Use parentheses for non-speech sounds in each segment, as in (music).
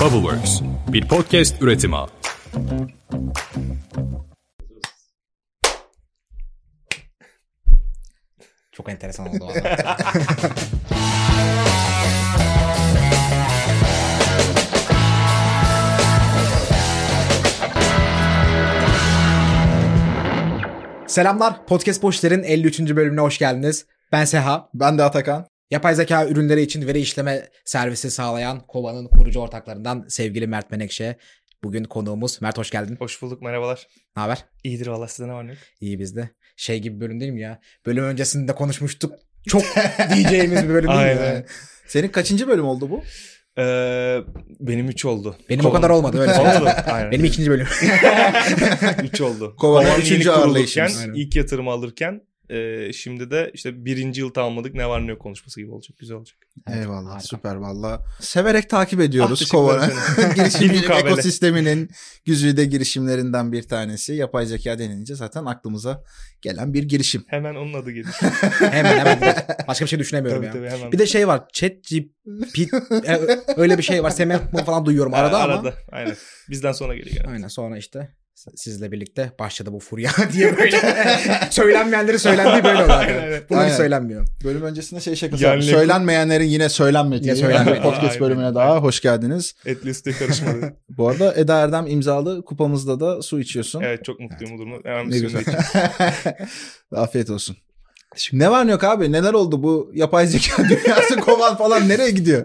Bubbleworks, bir podcast üretimi. Çok enteresan oldu valla. Selamlar. Podcast Boşler'in 53. bölümüne hoş geldiniz. Ben Seha. Ben de Atakan. Yapay zeka ürünleri için veri işleme servisi sağlayan Kova'nın kurucu ortaklarından sevgili Mert Menekşe. Bugün konuğumuz. Mert hoş geldin. Hoş bulduk merhabalar. Ne haber? İyidir valla sizde ne var ne yok? İyi bizde. Şey gibi bölüm değil mi ya? Bölüm öncesinde konuşmuştuk. Çok (laughs) diyeceğimiz bir bölüm değil mi? Aynen. Yani? Senin kaçıncı bölüm oldu bu? Ee, benim 3 oldu. Benim o kadar olmadı öyle. Oldu. Aynen. Benim ikinci bölüm. (laughs) 3 oldu. Kovanın Kovanın üçüncü ilk ağırlayışımız. kurulurken, Aynen. ilk yatırımı alırken e, şimdi de işte birinci yıl tamamladık ne var ne yok konuşması gibi olacak. Güzel olacak. Eyvallah harika. süper valla. Severek takip Ah, ediyoruz teşekkür Kovan'ı. ederim. (laughs) Girişim İlmukabele. ekosisteminin güzide girişimlerinden bir tanesi. Yapay zeka denince zaten aklımıza gelen bir girişim. Hemen onun adı gelir. (laughs) hemen hemen. Başka bir şey düşünemiyorum tabii ya. tabii hemen. Bir de şey var. Chat GPT e, öyle bir şey var. Semen falan duyuyorum arada Ha, ama. arada. Aynen. Bizden sonra geliyor. gene. Aynen sonra işte sizle birlikte başladı bu furya (laughs) diye böyle (laughs) söylenmeyenleri söylendiği böyle oluyor. Aynen, aynen. Bunlar hiç Aynen. söylenmiyor. Bölüm öncesinde şey şakası Yani-. Söylenmeyenlerin yine söylenmediği Yine söylenmediği. (laughs) podcast Aynen. bölümüne daha hoş geldiniz. Etli sütü karışmadı. Bu arada Eda Erdem imzalı kupamızda da su içiyorsun. evet çok mutluyum bu duruma. Hemen bir. Afiyet olsun. Ne var ne yok abi? Neler oldu bu yapay zeka dünyası kovan falan nereye gidiyor?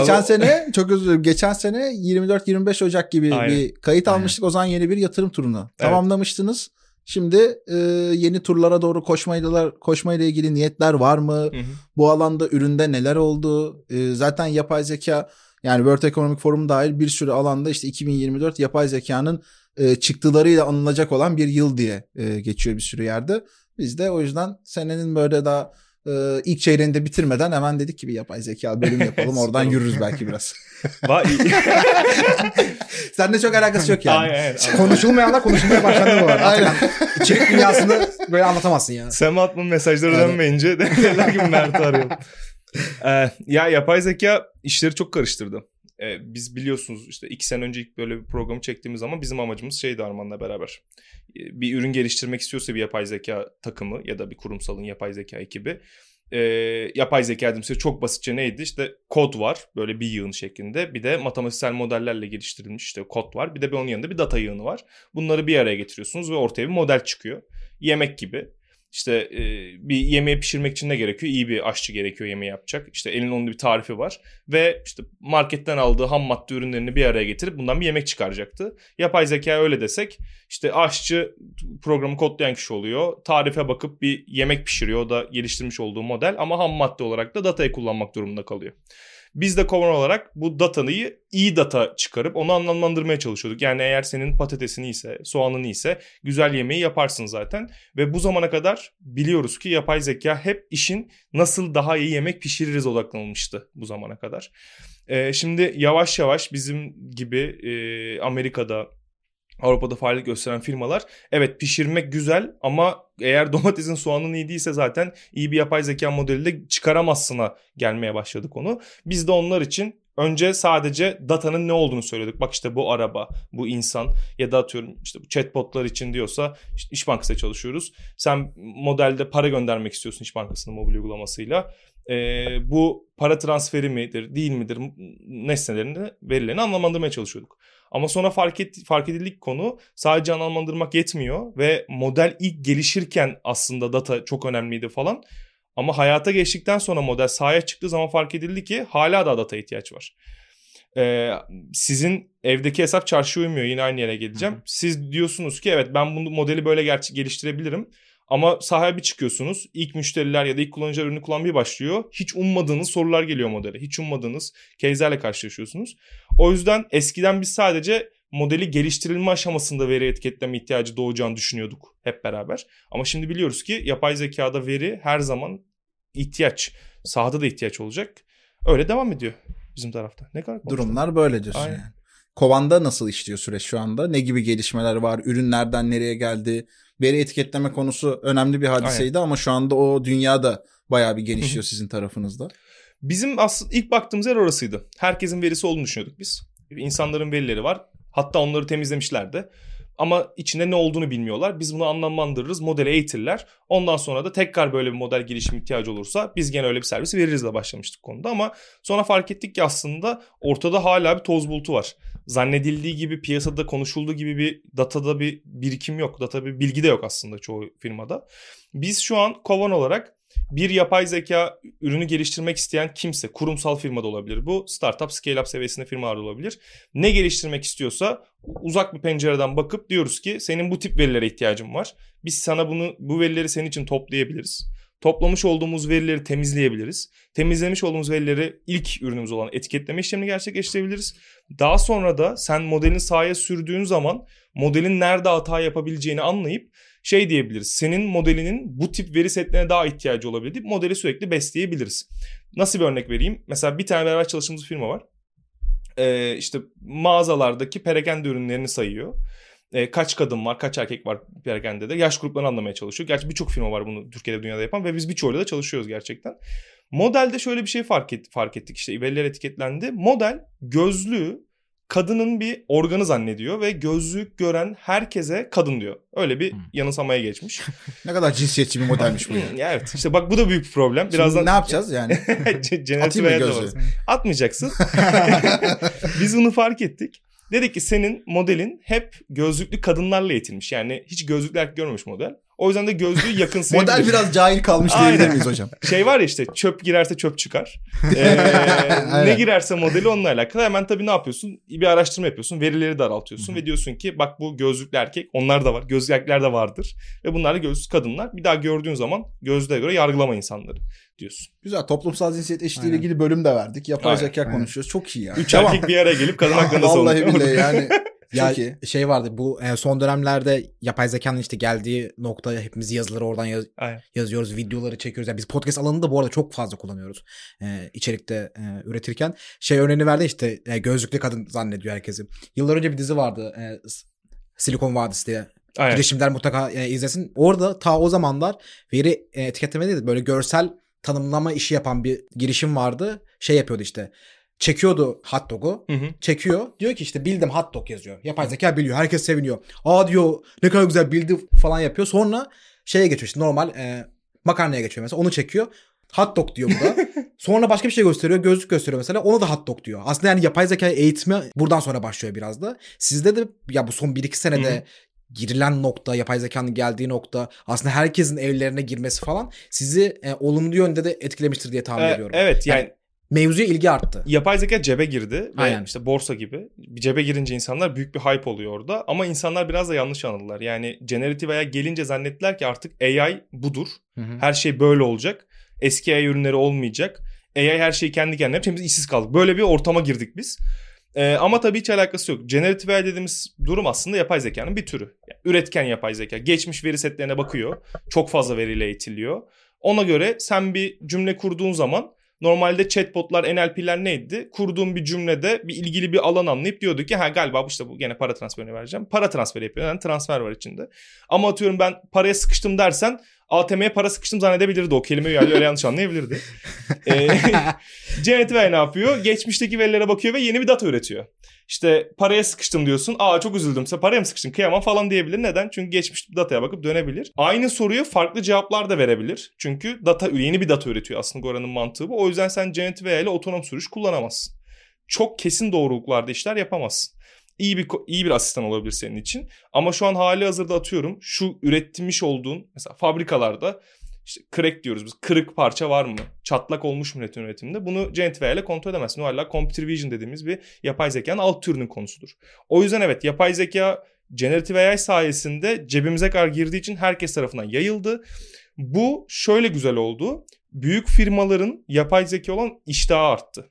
Geçen Abi- sene çok özür dilerim. Geçen sene 24-25 Ocak gibi Aynen. bir kayıt Aynen. almıştık. O zaman yeni bir yatırım turunu tamamlamıştınız. Şimdi e, yeni turlara doğru koşmayla koşmayla ilgili niyetler var mı? Hı hı. Bu alanda üründe neler oldu? E, zaten yapay zeka yani World Economic Forum dahil bir sürü alanda işte 2024 yapay zekanın e, çıktılarıyla anılacak olan bir yıl diye e, geçiyor bir sürü yerde. Biz de o yüzden senenin böyle daha e, ilk çeyreğini de bitirmeden hemen dedik ki bir yapay zeka bölüm (laughs) yapalım. Oradan yürürüz belki biraz. (laughs) Va- (laughs) Seninle çok alakası yok yani. Aynen, aynen. Konuşulmayanlar konuşulmaya başlandı bu arada. Aynen. İçerik dünyasını böyle anlatamazsın ya. Sam Altman mesajları Aynen. dönmeyince derler gibi Mert'i arayalım. Ee, ya yapay zeka işleri çok karıştırdı. Ee, biz biliyorsunuz işte iki sene önce ilk böyle bir programı çektiğimiz zaman bizim amacımız şeydi Arman'la beraber. Ee, Bir ürün geliştirmek istiyorsa bir yapay zeka takımı ya da bir kurumsalın yapay zeka ekibi. Ee, yapay zeka dediğimizde çok basitçe neydi? İşte kod var böyle bir yığın şeklinde. Bir de matematiksel modellerle geliştirilmiş işte kod var. Bir de onun yanında bir data yığını var. Bunları bir araya getiriyorsunuz ve ortaya bir model çıkıyor. Yemek gibi. İşte e, bir yemeği pişirmek için ne gerekiyor? İyi bir aşçı gerekiyor yemeği yapacak. İşte elinin onun bir tarifi var. Ve işte marketten aldığı ham madde ürünlerini bir araya getirip bundan bir yemek çıkaracaktı. Yapay zeka öyle desek işte aşçı programı kodlayan kişi oluyor. Tarife bakıp bir yemek pişiriyor. O da geliştirmiş olduğu model ama ham madde olarak da datayı kullanmak durumunda kalıyor. Biz de Kovan olarak bu datayı iyi data çıkarıp onu anlamlandırmaya çalışıyorduk. Yani eğer senin patatesin iyiyse, soğanın iyiyse güzel yemeği yaparsın zaten. Ve bu zamana kadar biliyoruz ki yapay zeka hep işin nasıl daha iyi yemek pişiririz odaklanılmıştı bu zamana kadar. Ee, şimdi yavaş yavaş bizim gibi e, Amerika'da Avrupa'da faaliyet gösteren firmalar evet pişirmek güzel ama eğer (laughs) domatesin soğanın iyi değilse zaten iyi bir yapay zeka modeli de çıkaramazsına gelmeye başladı konu. Biz de onlar için önce sadece datanın ne olduğunu söyledik. Bak işte bu araba, bu insan ya da atıyorum işte bu chatbotlar için diyorsa işte İş Bankası'da çalışıyoruz. Sen modelde para göndermek istiyorsun İş Bankası'nın mobil uygulamasıyla. Ee, bu para transferi midir, değil midir nesnelerini, verilerini anlamlandırmaya çalışıyorduk. Ama sonra fark, et, fark edildik konu sadece anlamlandırmak yetmiyor ve model ilk gelişirken aslında data çok önemliydi falan. Ama hayata geçtikten sonra model sahaya çıktığı zaman fark edildi ki hala da data ihtiyaç var. Ee, sizin evdeki hesap çarşıya uymuyor yine aynı yere geleceğim. Siz diyorsunuz ki evet ben bunu modeli böyle gerçi geliştirebilirim. Ama sahaya bir çıkıyorsunuz. İlk müşteriler ya da ilk kullanıcılar ürünü kullanmaya başlıyor. Hiç ummadığınız sorular geliyor modele. Hiç ummadığınız case'lerle karşılaşıyorsunuz. O yüzden eskiden biz sadece modeli geliştirilme aşamasında veri etiketleme ihtiyacı doğacağını düşünüyorduk hep beraber. Ama şimdi biliyoruz ki yapay zekada veri her zaman ihtiyaç. Sahada da ihtiyaç olacak. Öyle devam ediyor bizim tarafta. Ne kadar konuştum? Durumlar böyle diyorsun Aynen. yani. Kovan'da nasıl işliyor süreç şu anda? Ne gibi gelişmeler var? Ürünlerden nereye geldi? Veri etiketleme konusu önemli bir hadiseydi ama şu anda o dünyada bayağı bir genişliyor sizin tarafınızda. Bizim aslında ilk baktığımız yer orasıydı. Herkesin verisi olduğunu düşünüyorduk biz. İnsanların verileri var. Hatta onları temizlemişler de. Ama içinde ne olduğunu bilmiyorlar. Biz bunu anlamlandırırız, modeli eğitirler. Ondan sonra da tekrar böyle bir model gelişimi ihtiyacı olursa biz gene öyle bir servisi veririz de başlamıştık konuda. Ama sonra fark ettik ki aslında ortada hala bir toz bulutu var. Zannedildiği gibi piyasada konuşulduğu gibi bir datada bir birikim yok. Data bir bilgi de yok aslında çoğu firmada. Biz şu an Kovan olarak bir yapay zeka ürünü geliştirmek isteyen kimse, kurumsal firmada olabilir bu, startup, scale-up seviyesinde firmalar olabilir. Ne geliştirmek istiyorsa uzak bir pencereden bakıp diyoruz ki senin bu tip verilere ihtiyacın var. Biz sana bunu bu verileri senin için toplayabiliriz. Toplamış olduğumuz verileri temizleyebiliriz. Temizlemiş olduğumuz verileri ilk ürünümüz olan etiketleme işlemini gerçekleştirebiliriz. Daha sonra da sen modelini sahaya sürdüğün zaman modelin nerede hata yapabileceğini anlayıp şey diyebiliriz. Senin modelinin bu tip veri setlerine daha ihtiyacı olabilir deyip modeli sürekli besleyebiliriz. Nasıl bir örnek vereyim? Mesela bir tane beraber çalıştığımız firma var. Ee, işte mağazalardaki perakende ürünlerini sayıyor. Ee, kaç kadın var, kaç erkek var perakende de. Yaş gruplarını anlamaya çalışıyor. Gerçi birçok firma var bunu Türkiye'de dünyada yapan ve biz birçoğuyla da çalışıyoruz gerçekten. Modelde şöyle bir şey fark, et, fark ettik işte veriler etiketlendi. Model gözlüğü kadının bir organı zannediyor ve gözlük gören herkese kadın diyor. Öyle bir hmm. yanılsamaya geçmiş. (laughs) ne kadar cinsiyetçi bir modelmiş bu. ya (laughs) evet işte bak bu da büyük bir problem. Birazdan Şimdi ne yapacağız yani? (laughs) Atayım mı gözlüğü? Atmayacaksın. Biz bunu fark ettik. Dedik ki senin modelin hep gözlüklü kadınlarla eğitilmiş. Yani hiç gözlüklü erkek görmemiş model. O yüzden de gözlüğü yakınsayabilir. (laughs) Model biraz cahil kalmış diyebilir miyiz hocam? (laughs) Şey var ya işte çöp girerse çöp çıkar. (laughs) Ee, ne girerse modeli onunla alakalı. Hemen tabii ne yapıyorsun? Bir araştırma yapıyorsun. Verileri daraltıyorsun. Ve diyorsun ki bak bu gözlüklü erkek onlar da var. Gözlüklü erkekler de vardır. Ve bunlar da gözlüklü kadınlar. Bir daha gördüğün zaman gözlüğe göre yargılama insanları diyorsun. Güzel. Toplumsal cinsiyet eşitliği ile ilgili bölüm de verdik. Yapay zeka konuşuyoruz. Çok iyi ya. Üç erkek bir araya gelip kadın hakkında savunuyor. Vallahi billahi yani. Ya Çok iyi. şey vardı bu e, son dönemlerde yapay zekanın işte geldiği noktaya hepimiz yazıları oradan yaz, yazıyoruz, videoları çekiyoruz. Yani biz podcast alanında bu arada çok fazla kullanıyoruz e, içerikte e, üretirken. Şey örneğini verdi işte e, gözlüklü kadın zannediyor herkesi. Yıllar önce bir dizi vardı e, Silikon Vadisi diye. Aynen. Girişimler mutlaka e, izlesin. Orada ta o zamanlar veri e, etiketleme değil böyle görsel tanımlama işi yapan bir girişim vardı. Şey yapıyordu işte çekiyordu hot dog'u. Hı hı. Çekiyor. Diyor ki işte bildim hot dog yazıyor. Yapay zeka biliyor. Herkes seviniyor. Aa diyor ne kadar güzel bildi falan yapıyor. Sonra şeye geçiyor işte normal e, makarnaya geçiyor mesela. Onu çekiyor. Hot dog diyor bu da. (laughs) Sonra başka bir şey gösteriyor. Gözlük gösteriyor mesela. Onu da hot dog diyor. Aslında yani yapay zeka eğitimi buradan sonra başlıyor biraz da. Sizde de ya bu son 1-2 senede Hı-hı girilen nokta, yapay zekanın geldiği nokta, aslında herkesin evlerine girmesi falan sizi e, olumlu yönde de etkilemiştir diye tahmin ee, ediyorum. Evet yani, yani mevzuya ilgi arttı. Yapay zeka cebe girdi Aynen. ve işte borsa gibi cebe girince insanlar büyük bir hype oluyor orada ama insanlar biraz da yanlış anladılar. Yani generative AI gelince zannettiler ki artık AI budur. Hı hı. Her şey böyle olacak. Eski AI ürünleri olmayacak. AI her şeyi kendi kendine yapacak. Biz işsiz kaldık. Böyle bir ortama girdik biz. Ee, ama tabii hiç alakası yok. Generative AI dediğimiz durum aslında yapay zekanın bir türü. Yani üretken yapay zeka. Geçmiş veri setlerine bakıyor. Çok fazla veriyle eğitiliyor. Ona göre sen bir cümle kurduğun zaman Normalde chatbotlar, NLP'ler neydi? Kurduğum bir cümlede bir ilgili bir alan anlayıp diyordu ki ha galiba işte bu gene para transferini vereceğim. Para transferi yapıyor. Yani transfer var içinde. Ama atıyorum ben paraya sıkıştım dersen ATM'ye para sıkıştım zannedebilirdi o kelimeyi öyle, öyle yanlış anlayabilirdi. (laughs) ee, (laughs) Generative ne yapıyor? Geçmişteki verilere bakıyor ve yeni bir data üretiyor. İşte paraya sıkıştım diyorsun. Aa çok üzüldüm. Sen paraya mı sıkıştın? Kıyamam falan diyebilir. Neden? Çünkü geçmiş dataya bakıp dönebilir. Aynı soruya farklı cevaplar da verebilir. Çünkü data yeni bir data üretiyor aslında Goran'ın mantığı bu. O yüzden sen Generative AI ile otonom sürüş kullanamazsın. Çok kesin doğruluklarda işler yapamazsın iyi bir iyi bir asistan olabilir senin için. Ama şu an hali hazırda atıyorum şu üretmiş olduğun mesela fabrikalarda işte crack diyoruz biz. Kırık parça var mı? Çatlak olmuş mu üretim üretiminde? Bunu Generative ile kontrol edemezsin. O hala computer vision dediğimiz bir yapay zekanın alt türünün konusudur. O yüzden evet yapay zeka Generative AI sayesinde cebimize kadar girdiği için herkes tarafından yayıldı. Bu şöyle güzel oldu. Büyük firmaların yapay zeka olan iştahı arttı.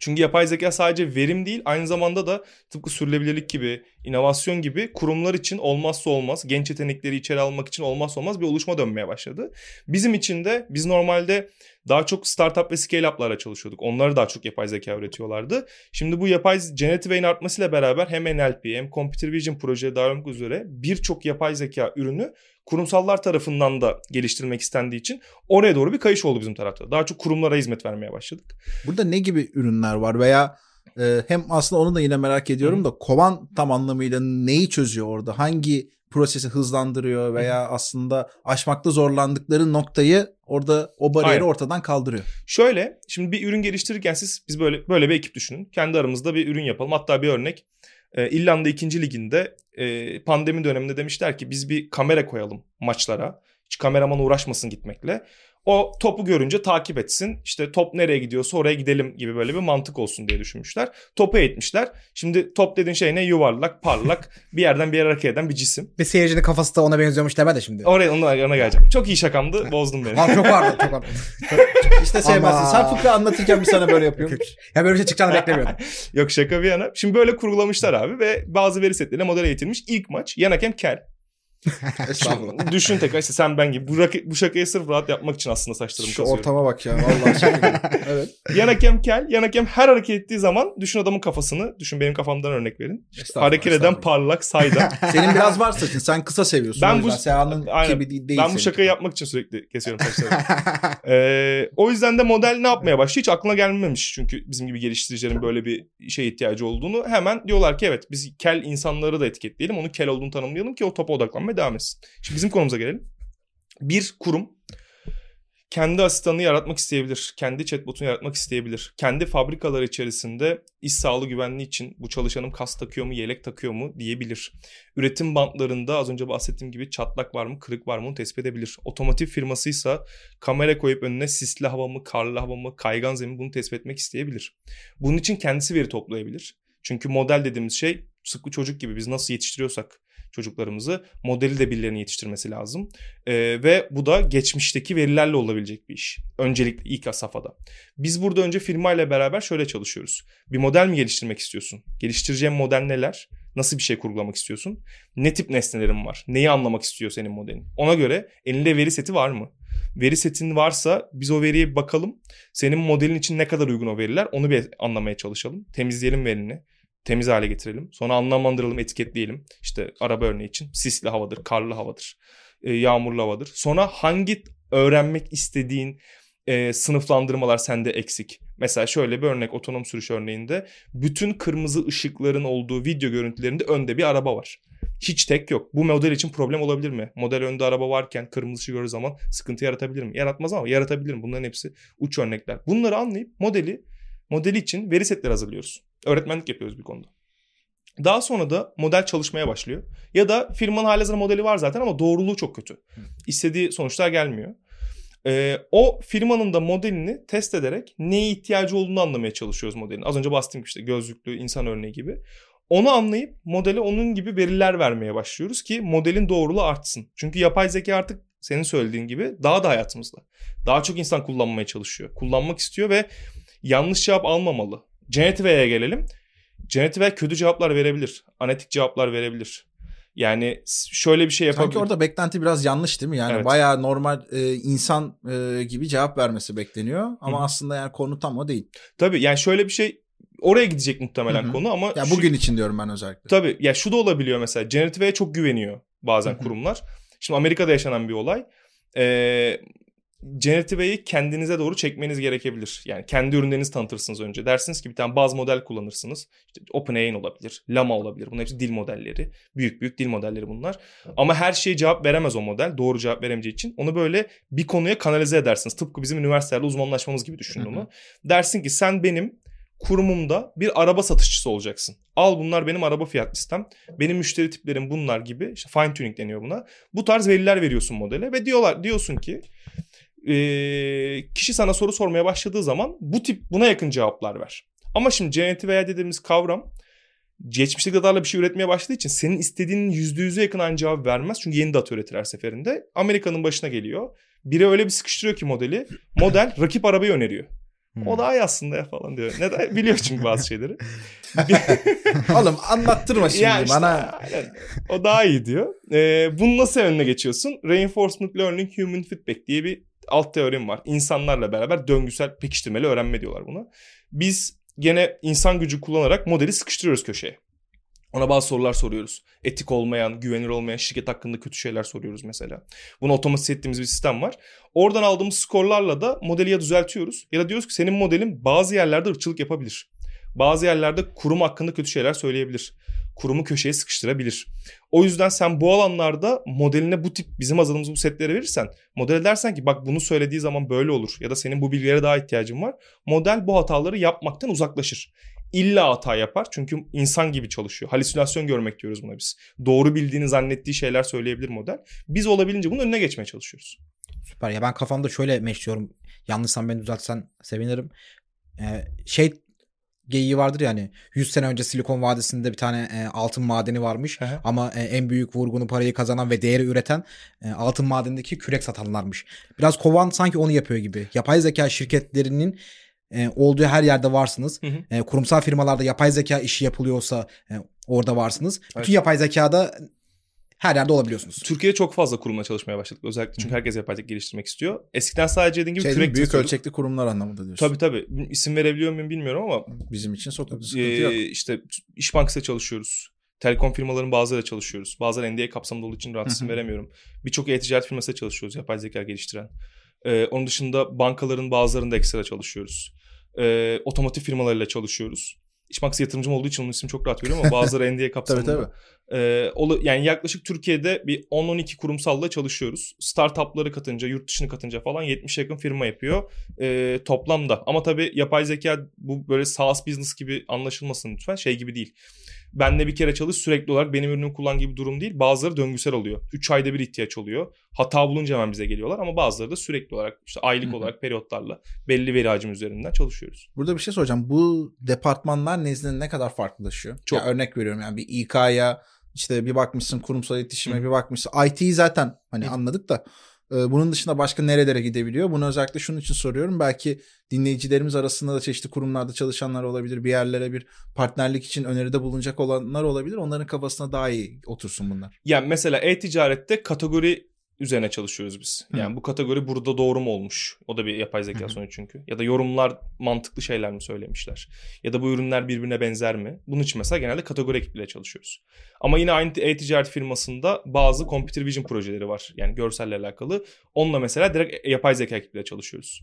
Çünkü yapay zeka sadece verim değil aynı zamanda da tıpkı sürülebilirlik gibi, inovasyon gibi kurumlar için olmazsa olmaz, genç yetenekleri içeri almak için olmazsa olmaz bir oluşma dönmeye başladı. Bizim için de biz normalde daha çok startup ve scale-up'lara çalışıyorduk. Onları daha çok yapay zeka üretiyorlardı. Şimdi bu yapay generative AI'nin artmasıyla beraber hem NLP hem computer vision projeleri dahil olmak üzere birçok yapay zeka ürünü kurumsallar tarafından da geliştirilmek istendiği için oraya doğru bir kayış oldu bizim tarafta. Daha çok kurumlara hizmet vermeye başladık. Burada ne gibi ürünler var veya e, hem aslında onu da yine merak ediyorum da kovan tam anlamıyla neyi çözüyor orada? Hangi prosesi hızlandırıyor veya aslında aşmakta zorlandıkları noktayı orada o bariyeri Aynen. ortadan kaldırıyor. Şöyle şimdi bir ürün geliştirirken siz biz böyle böyle bir ekip düşünün. Kendi aramızda bir ürün yapalım. Hatta bir örnek e, İrlanda 2. liginde e, pandemi döneminde demişler ki biz bir kamera koyalım maçlara. Hiç kameraman uğraşmasın gitmekle. O topu görünce takip etsin. İşte top nereye gidiyorsa oraya gidelim gibi böyle bir mantık olsun diye düşünmüşler. Topu eğitmişler. Şimdi top dediğin şey ne? Yuvarlak, parlak, (laughs) bir yerden bir yere hareket eden bir cisim. Ve seyircinin kafası da ona benziyormuş deme de şimdi. Oraya ona, ona geleceğim. Çok iyi şakamdı. Bozdum beni. Abi çok vardı. Çok vardı. (laughs) işte sevmezsin. Sen fıkra anlatırken bir sana böyle yapıyorum. ya böyle bir şey çıkacağını beklemiyordum. (laughs) Yok şaka bir yana. Şimdi böyle kurgulamışlar abi ve bazı veri setleriyle model eğitilmiş. İlk maç yan hakem Kel. (laughs) Estağfurullah. Düşün tekrar işte sen ben gibi. Bu, bu şakayı sırf rahat yapmak için aslında saçlarımı Şu ortama bak ya. Vallahi (laughs) evet. Yan hakem kel. Yan hakem her hareket ettiği zaman düşün adamın kafasını. Düşün benim kafamdan örnek verin. hareket eden parlak saydam. (laughs) Senin biraz var saçın. Sen kısa seviyorsun. Ben bu Seha'nın gibi değil. Ben bu şakayı yapmak için sürekli kesiyorum saçlarımı. ee, o yüzden de model ne yapmaya başlıyor? Hiç aklına gelmemiş. Çünkü bizim gibi geliştiricilerin böyle bir şey ihtiyacı olduğunu. Hemen diyorlar ki evet biz kel insanları da etiketleyelim. Onu kel olduğunu tanımlayalım ki o topa odaklanmayı kullanmaya devam etsin. Şimdi bizim konumuza gelelim. Bir kurum kendi asistanını yaratmak isteyebilir. Kendi chatbotunu yaratmak isteyebilir. Kendi fabrikaları içerisinde iş sağlığı güvenliği için bu çalışanım kas takıyor mu, yelek takıyor mu diyebilir. Üretim bantlarında az önce bahsettiğim gibi çatlak var mı, kırık var mı onu tespit edebilir. Otomotiv firmasıysa kamera koyup önüne sisli hava mı, karlı hava mı, kaygan zemin bunu tespit etmek isteyebilir. Bunun için kendisi veri toplayabilir. Çünkü model dediğimiz şey sıkı çocuk gibi biz nasıl yetiştiriyorsak çocuklarımızı. Modeli de birilerinin yetiştirmesi lazım. E, ve bu da geçmişteki verilerle olabilecek bir iş. Öncelikle ilk safhada. Biz burada önce firmayla beraber şöyle çalışıyoruz. Bir model mi geliştirmek istiyorsun? Geliştireceğin model neler? Nasıl bir şey kurgulamak istiyorsun? Ne tip nesnelerin var? Neyi anlamak istiyor senin modelin? Ona göre elinde veri seti var mı? Veri setin varsa biz o veriye bir bakalım. Senin modelin için ne kadar uygun o veriler onu bir anlamaya çalışalım. Temizleyelim verini temiz hale getirelim. Sonra anlamlandıralım, etiketleyelim. İşte araba örneği için sisli havadır, karlı havadır, e, yağmurlu havadır. Sonra hangi öğrenmek istediğin e, sınıflandırmalar sende eksik. Mesela şöyle bir örnek otonom sürüş örneğinde bütün kırmızı ışıkların olduğu video görüntülerinde önde bir araba var. Hiç tek yok. Bu model için problem olabilir mi? Model önde araba varken kırmızı ışık gördüğü zaman sıkıntı yaratabilir mi? Yaratmaz ama yaratabilir mi? Bunların hepsi uç örnekler. Bunları anlayıp modeli modeli için veri setleri hazırlıyoruz. Öğretmenlik yapıyoruz bir konuda. Daha sonra da model çalışmaya başlıyor. Ya da firmanın halihazırda modeli var zaten ama doğruluğu çok kötü. İstediği sonuçlar gelmiyor. Ee, o firmanın da modelini test ederek neye ihtiyacı olduğunu anlamaya çalışıyoruz modelin. Az önce bahsettiğim işte gözlüklü insan örneği gibi. Onu anlayıp modele onun gibi veriler vermeye başlıyoruz ki modelin doğruluğu artsın. Çünkü yapay zeka artık senin söylediğin gibi daha da hayatımızda. Daha çok insan kullanmaya çalışıyor. Kullanmak istiyor ve yanlış cevap almamalı. Genetive'ye gelelim. Genetive'ye kötü cevaplar verebilir. Anetik cevaplar verebilir. Yani şöyle bir şey yapabilir. Sanki orada beklenti biraz yanlış değil mi? Yani evet. bayağı normal e, insan e, gibi cevap vermesi bekleniyor. Ama Hı-hı. aslında yani konu tam o değil. Tabii yani şöyle bir şey oraya gidecek muhtemelen Hı-hı. konu ama. Ya şu, bugün için diyorum ben özellikle. Tabii ya şu da olabiliyor mesela. Genetive'ye çok güveniyor bazen Hı-hı. kurumlar. Şimdi Amerika'da yaşanan bir olay. Ee, Generative kendinize doğru çekmeniz gerekebilir. Yani kendi ürünlerinizi tanıtırsınız önce. Dersiniz ki bir tane baz model kullanırsınız. İşte OpenAI olabilir, Llama olabilir. Bunlar hepsi dil modelleri. Büyük büyük dil modelleri bunlar. Ama her şeye cevap veremez o model. Doğru cevap veremeyeceği için. Onu böyle bir konuya kanalize edersiniz. Tıpkı bizim üniversitelerde uzmanlaşmamız gibi düşünün onu. Dersin ki sen benim kurumumda bir araba satışçısı olacaksın. Al bunlar benim araba fiyat listem. Benim müşteri tiplerim bunlar gibi. İşte fine tuning deniyor buna. Bu tarz veriler veriyorsun modele ve diyorlar diyorsun ki e, kişi sana soru sormaya başladığı zaman bu tip buna yakın cevaplar ver. Ama şimdi generative AI dediğimiz kavram geçmişte datarla bir şey üretmeye başladığı için senin istediğinin yüzde yüze yakın aynı cevap vermez. Çünkü yeni data üretir her seferinde. Amerika'nın başına geliyor. Biri öyle bir sıkıştırıyor ki modeli. Model rakip arabayı öneriyor. Hmm. O daha iyi aslında ya falan diyor. Neden? Biliyor çünkü bazı şeyleri. (laughs) Oğlum anlattırma şimdi ya işte, bana. Aynen. O daha iyi diyor. Ee, bunu nasıl önüne geçiyorsun? Reinforcement Learning Human Feedback diye bir alt teorim var. İnsanlarla beraber döngüsel pekiştirmeli öğrenme diyorlar buna. Biz gene insan gücü kullanarak modeli sıkıştırıyoruz köşeye. Ona bazı sorular soruyoruz. Etik olmayan, güvenilir olmayan şirket hakkında kötü şeyler soruyoruz mesela. Bunu otomatize ettiğimiz bir sistem var. Oradan aldığımız skorlarla da modeli ya düzeltiyoruz ya da diyoruz ki senin modelin bazı yerlerde ırkçılık yapabilir. Bazı yerlerde kurum hakkında kötü şeyler söyleyebilir. Kurumu köşeye sıkıştırabilir. O yüzden sen bu alanlarda modeline bu tip bizim hazırladığımız bu setleri verirsen model dersen ki bak bunu söylediği zaman böyle olur ya da senin bu bilgilere daha ihtiyacın var. Model bu hataları yapmaktan uzaklaşır. İlla hata yapar çünkü insan gibi çalışıyor. Halüsinasyon görmek diyoruz buna biz. Doğru bildiğini zannettiği şeyler söyleyebilir model. Biz olabildiğince bunun önüne geçmeye çalışıyoruz. Süper ya ben kafamda şöyle meşliyorum. Yanlışsam beni düzeltsen sevinirim. Ee, şey geyiği vardır yani 100 sene önce Silikon Vadisi'nde bir tane e, altın madeni varmış Hı ama e, en büyük vurgunu parayı kazanan ve değeri üreten e, altın madenindeki kürek satanlarmış. Biraz Kovan sanki onu yapıyor gibi. Yapay zeka şirketlerinin e, olduğu her yerde varsınız. Hı hı. E, kurumsal firmalarda yapay zeka işi yapılıyorsa e, orada varsınız. Evet. Bütün yapay zekada her yerde olabiliyorsunuz. Türkiye'de çok fazla kurumla çalışmaya başladık. Özellikle çünkü herkes yapay zeka geliştirmek istiyor. Eskiden sadece dediğin gibi Şey kürek büyük satıyorduk. ölçekli kurumlar anlamında diyorsun. Tabii tabii. İsim verebiliyor muyum bilmiyorum ama Bizim için sokakta sıkıntı Ee, yok. işte İş Bankası'da çalışıyoruz. Telekom firmaların bazılarıyla çalışıyoruz. Bazıları NDA kapsamında olduğu için rahat isim veremiyorum. Birçok e-ticaret firmasıyla çalışıyoruz yapay zeka geliştiren. Ee, onun dışında bankaların bazılarında ekstra çalışıyoruz. Ee, otomotiv firmalarıyla çalışıyoruz. İş Bankası yatırımcım olduğu için onun ismi çok rahat veriyorum ama bazıları NDA (laughs) Tabii kapsamında. tabii. Ee, ola- yani yaklaşık Türkiye'de bir 10-12 kurumsalla çalışıyoruz. Startupları katınca, yurt dışını katınca falan 70 yakın firma yapıyor ee, toplamda. Ama tabii yapay zeka bu böyle SaaS business gibi anlaşılmasın lütfen. Şey gibi değil. Benle bir kere çalış sürekli olarak benim ürünümü kullan gibi bir durum değil. Bazıları döngüsel oluyor. 3 ayda bir ihtiyaç oluyor. Hata bulunca hemen bize geliyorlar ama bazıları da sürekli olarak işte aylık olarak periyotlarla belli veri hacim üzerinden çalışıyoruz. Burada bir şey soracağım. Bu departmanlar nezdinde ne kadar farklılaşıyor? Çok. Ya örnek veriyorum yani bir İK'ya işte bir bakmışsın kurumsal iletişime Hı. bir bakmışsın. IT'yi zaten hani Hı. anladık da bunun dışında başka nerelere gidebiliyor? Bunu özellikle şunun için soruyorum. Belki dinleyicilerimiz arasında da çeşitli kurumlarda çalışanlar olabilir. Bir yerlere bir partnerlik için öneride bulunacak olanlar olabilir. Onların kafasına daha iyi otursun bunlar. Yani mesela e-ticarette kategori üzerine çalışıyoruz biz. Hı. Yani bu kategori burada doğru mu olmuş? O da bir yapay zeka Hı sonucu çünkü. Ya da yorumlar mantıklı şeyler mi söylemişler? Ya da bu ürünler birbirine benzer mi? Bunun için mesela genelde kategori ekipleriyle çalışıyoruz. Ama yine aynı e-ticaret firmasında bazı computer vision projeleri var. Yani görselle alakalı. Onunla mesela direkt yapay zeka ekipleriyle çalışıyoruz.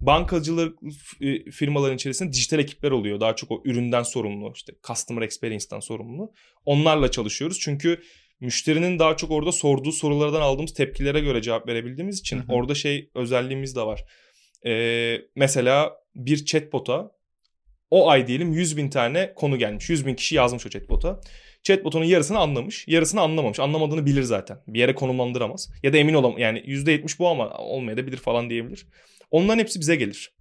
Bankacılık e, firmaların içerisinde dijital ekipler oluyor. Daha çok o üründen sorumlu, işte customer experience'dan sorumlu. Onlarla çalışıyoruz. Çünkü müşterinin daha çok orada sorduğu sorulardan aldığımız tepkilere göre cevap verebildiğimiz için Hı hı. orada şey özelliğimiz de var. Ee, mesela bir chatbot'a o ay diyelim 100 bin tane konu gelmiş. 100 bin kişi yazmış o chatbot'a. Chatbot'un yarısını anlamış, yarısını anlamamış. Anlamadığını bilir zaten. Bir yere konumlandıramaz. Ya da emin olam yani %70 bu ama olmayabilir falan diyebilir. Onların hepsi bize gelir.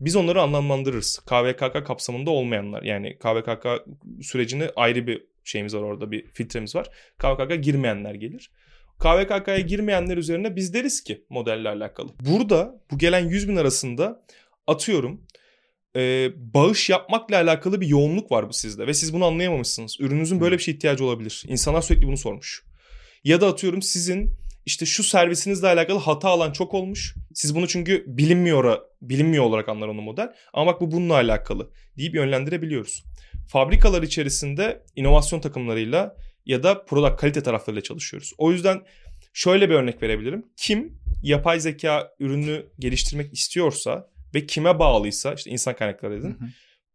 Biz onları anlamlandırırız. KVKK kapsamında olmayanlar. Yani KVKK sürecini ayrı bir şeyimiz var orada bir filtremiz var. KVKK girmeyenler gelir. KVKK'ya girmeyenler üzerine biz deriz ki modelle alakalı. Burada bu gelen 100 bin arasında atıyorum e, bağış yapmakla alakalı bir yoğunluk var bu sizde ve siz bunu anlayamamışsınız. Ürününüzün böyle bir şey ihtiyacı olabilir. İnsanlar sürekli bunu sormuş. Ya da atıyorum sizin işte şu servisinizle alakalı hata alan çok olmuş. Siz bunu çünkü bilinmiyor bilinmiyor olarak anlar onu model. Ama bak bu bununla alakalı deyip yönlendirebiliyoruz. Fabrikalar içerisinde inovasyon takımlarıyla ya da product kalite taraflarıyla çalışıyoruz. O yüzden şöyle bir örnek verebilirim. Kim yapay zeka ürünü geliştirmek istiyorsa ve kime bağlıysa işte insan kaynakları dedin. Hı hı.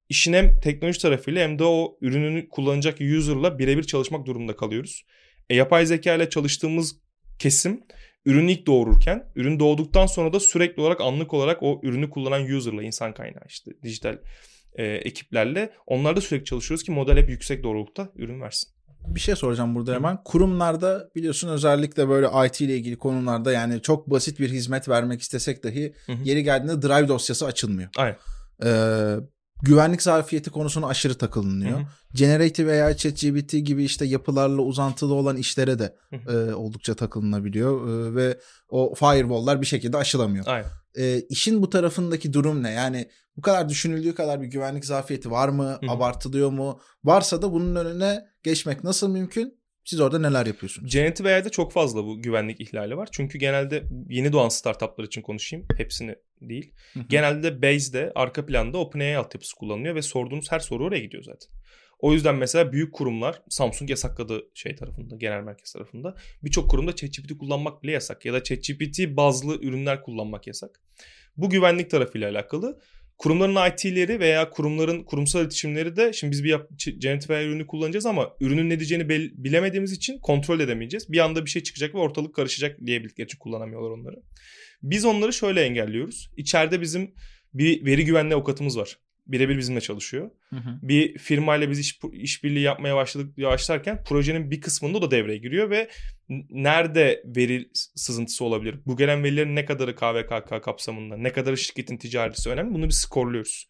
İşin hem teknoloji tarafıyla hem de o ürününü kullanacak user'la birebir çalışmak durumunda kalıyoruz. E, yapay zeka ile çalıştığımız kesim ürün ilk doğururken ürün doğduktan sonra da sürekli olarak anlık olarak o ürünü kullanan user'la insan kaynağı işte dijital e, ekiplerle onlarda sürekli çalışıyoruz ki model hep yüksek doğrulukta ürün versin. Bir şey soracağım burada hemen. Kurumlarda biliyorsun özellikle böyle IT ile ilgili konularda yani çok basit bir hizmet vermek istesek dahi Hı hı. yeri geldiğinde drive dosyası açılmıyor. Aynen. Ee, güvenlik zafiyeti konusuna aşırı takılınıyor. Hı hı. Generative AI, ChatGPT gibi işte yapılarla uzantılı olan işlere de Hı e, oldukça takılınabiliyor Ee, ve o firewall'lar bir şekilde aşılamıyor. Aynen. E, işin bu tarafındaki durum ne? Yani bu kadar düşünüldüğü kadar bir güvenlik zafiyeti var mı? Hı hı. Abartılıyor mu? Varsa da bunun önüne geçmek nasıl mümkün? Siz orada neler yapıyorsunuz? Generative AI'de çok fazla bu güvenlik ihlali var. Çünkü genelde yeni doğan startuplar için konuşayım. Hepsini değil. Hı hı. Genelde base'de arka planda OpenAI altyapısı kullanılıyor ve sorduğunuz her soru oraya gidiyor zaten. O yüzden mesela büyük kurumlar Samsung yasakladı şey tarafında, genel merkez tarafında. Birçok kurumda ChatGPT kullanmak bile yasak ya da ChatGPT bazlı ürünler kullanmak yasak. Bu güvenlik tarafıyla alakalı. Kurumların IT'leri veya kurumların kurumsal iletişimleri de şimdi biz bir yap, generatif AI ürünü kullanacağız ama ürünün ne diyeceğini bilemediğimiz için kontrol edemeyeceğiz. Bir anda bir şey çıkacak ve ortalık karışacak diyebildikleri için kullanamıyorlar onları. Biz onları şöyle engelliyoruz. İçeride bizim bir veri güvenliği avukatımız var birebir bizimle çalışıyor. Hı hı. Bir firmayla biz iş işbirliği yapmaya başladık başlarken projenin bir kısmında da devreye giriyor ve nerede veri sızıntısı olabilir? Bu gelen verilerin ne kadarı KVKK kapsamında, ne kadarı şirketin ticareti önemli. Bunu biz skorluyoruz.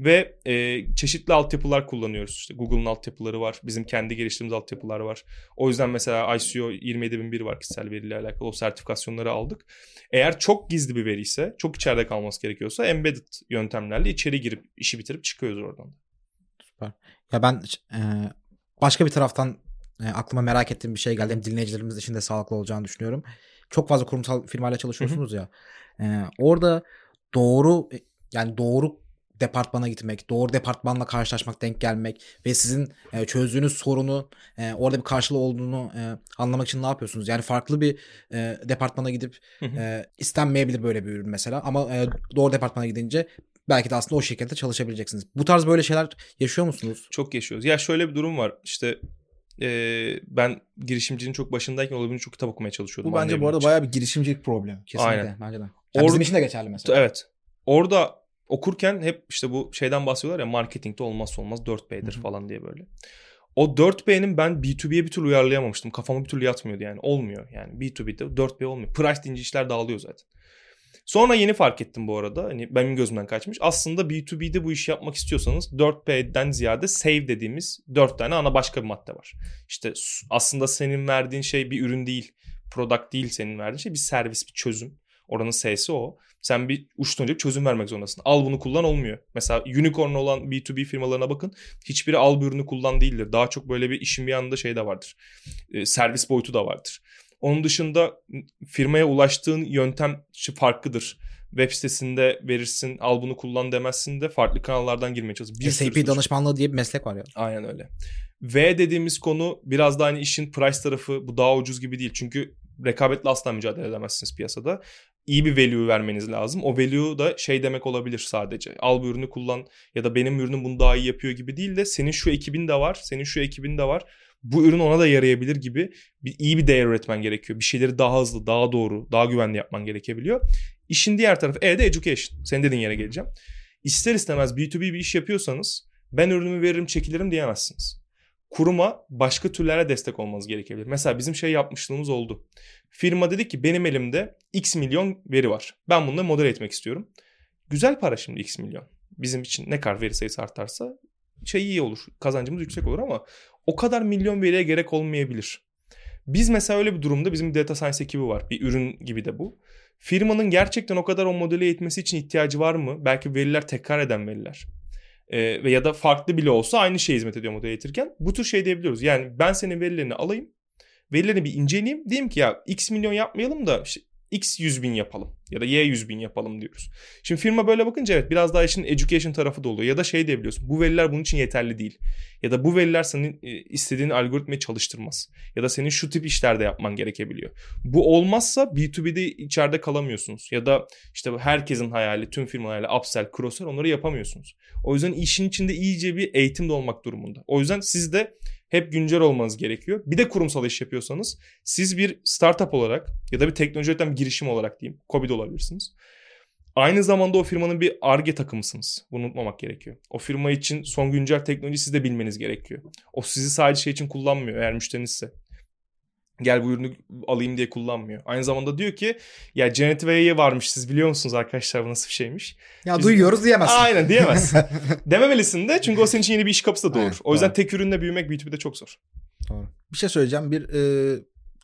Ve e, çeşitli altyapılar kullanıyoruz. İşte Google'ın altyapıları var. Bizim kendi geliştirdiğimiz altyapılar var. O yüzden mesela ICO 27001 var kişisel veriyle alakalı. O sertifikasyonları aldık. Eğer çok gizli bir veri ise, çok içeride kalması gerekiyorsa embedded yöntemlerle içeri girip işi bitirip çıkıyoruz oradan. Süper. Ya ben e, başka bir taraftan e, aklıma merak ettiğim bir şey geldi. Hem dinleyicilerimiz için de sağlıklı olacağını düşünüyorum. Çok fazla kurumsal firmayla çalışıyorsunuz Hı-hı. ya. E, orada doğru yani doğru departmana gitmek, doğru departmanla karşılaşmak, denk gelmek ve sizin e, çözdüğünüz sorunu e, orada bir karşılığı olduğunu e, anlamak için ne yapıyorsunuz? Yani farklı bir e, departmana gidip e, istenmeyebilir böyle bir ürün mesela ama e, doğru departmana gidince belki de aslında o şirkette çalışabileceksiniz. Bu tarz böyle şeyler yaşıyor musunuz? Çok yaşıyoruz. Ya şöyle bir durum var. İşte e, ben girişimcinin çok başındayken olabildiğince çok kitap okumaya çalışıyordum. Bu bence bu arada bayağı bir girişimcilik problemi. Kesinlikle. Aynen. Bence de. Yani Or- bizim için de geçerli mesela. Evet. Orada okurken hep işte bu şeyden bahsediyorlar ya marketingte olmazsa olmaz 4B'dir falan diye böyle. O 4B'nin ben B2B'ye bir türlü uyarlayamamıştım. Kafama bir türlü yatmıyordu yani. Olmuyor yani. B2B'de 4B olmuyor. Price deyince işler dağılıyor zaten. Sonra yeni fark ettim bu arada. Hani benim gözümden kaçmış. Aslında B2B'de bu işi yapmak istiyorsanız 4B'den ziyade save dediğimiz 4 tane ana başka bir madde var. İşte aslında senin verdiğin şey bir ürün değil. Product değil senin verdiğin şey bir servis, bir çözüm. Oranın S'si o. Sen bir uçtan bir çözüm vermek zorundasın. Al bunu kullan olmuyor. Mesela unicorn olan B2B firmalarına bakın. Hiçbiri al bu ürünü kullan değildir. Daha çok böyle bir işin bir yanında şey de vardır. E, servis boyutu da vardır. Onun dışında firmaya ulaştığın yöntem farklıdır. Web sitesinde verirsin al bunu kullan demezsin de farklı kanallardan girmeye çalışırsın. SAP danışmanlığı diye bir meslek var ya. Aynen öyle. V dediğimiz konu biraz da hani işin price tarafı bu daha ucuz gibi değil. Çünkü rekabetle asla mücadele edemezsiniz piyasada iyi bir value vermeniz lazım. O value da şey demek olabilir sadece. Al bu ürünü kullan ya da benim ürünüm bunu daha iyi yapıyor gibi değil de senin şu ekibin de var, senin şu ekibin de var. Bu ürün ona da yarayabilir gibi bir iyi bir değer üretmen gerekiyor. Bir şeyleri daha hızlı, daha doğru, daha güvenli yapman gerekebiliyor. İşin diğer tarafı E de education. Senin dediğin yere geleceğim. İster istemez B2B bir iş yapıyorsanız ben ürünümü veririm çekilirim diyemezsiniz kuruma başka türlere destek olmanız gerekebilir. Mesela bizim şey yapmışlığımız oldu. Firma dedi ki benim elimde x milyon veri var. Ben bunları model etmek istiyorum. Güzel para şimdi x milyon. Bizim için ne kadar veri sayısı artarsa şey iyi olur. Kazancımız yüksek olur ama o kadar milyon veriye gerek olmayabilir. Biz mesela öyle bir durumda bizim bir data science ekibi var. Bir ürün gibi de bu. Firmanın gerçekten o kadar o modeli eğitmesi için ihtiyacı var mı? Belki veriler tekrar eden veriler e, ve ya da farklı bile olsa aynı şey hizmet ediyor model eğitirken. Bu tür şey diyebiliyoruz. Yani ben senin verilerini alayım. Verilerini bir inceleyeyim. Diyeyim ki ya x milyon yapmayalım da X 100 bin yapalım ya da Y 100 bin yapalım diyoruz. Şimdi firma böyle bakınca evet biraz daha işin education tarafı da oluyor. Ya da şey diyebiliyorsun bu veriler bunun için yeterli değil. Ya da bu veriler senin e, istediğin algoritmayı çalıştırmaz. Ya da senin şu tip işlerde yapman gerekebiliyor. Bu olmazsa B2B'de içeride kalamıyorsunuz. Ya da işte herkesin hayali, tüm firmalarla upsell, cross onları yapamıyorsunuz. O yüzden işin içinde iyice bir eğitim de olmak durumunda. O yüzden siz de hep güncel olmanız gerekiyor. Bir de kurumsal iş yapıyorsanız siz bir startup olarak ya da bir teknoloji üreten bir girişim olarak diyeyim. COVID olabilirsiniz. Aynı zamanda o firmanın bir ARGE takımısınız. Bunu unutmamak gerekiyor. O firma için son güncel teknoloji siz de bilmeniz gerekiyor. O sizi sadece şey için kullanmıyor eğer müşterinizse gel bu ürünü alayım diye kullanmıyor. Aynı zamanda diyor ki ya Generative AI varmış siz biliyor musunuz arkadaşlar bu nasıl bir şeymiş? Ya Biz, duyuyoruz diyemezsin. Aynen diyemezsin. (laughs) Dememelisin de çünkü o senin için yeni bir iş kapısı da doğur. Evet, o yüzden doğru. tek ürünle büyümek B2B'de çok zor. Doğru. Bir şey söyleyeceğim. Bir e,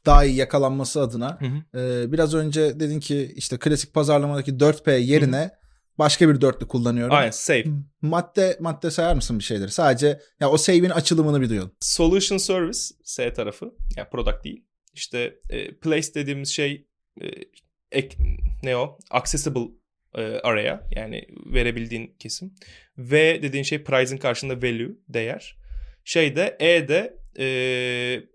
daha iyi yakalanması adına E, biraz önce dedin ki işte klasik pazarlamadaki 4P yerine hı hı. Başka bir dörtlü kullanıyorum. Aynen save. Madde madde sayar mısın bir şeyleri? Sadece ya o save'in açılımını bir duyalım. Solution service S tarafı. Yani product değil. İşte e, place dediğimiz şey e, ek, ne o? Accessible e, araya yani verebildiğin kesim. V dediğin şey price'ın karşında value, değer. Şeyde E de e,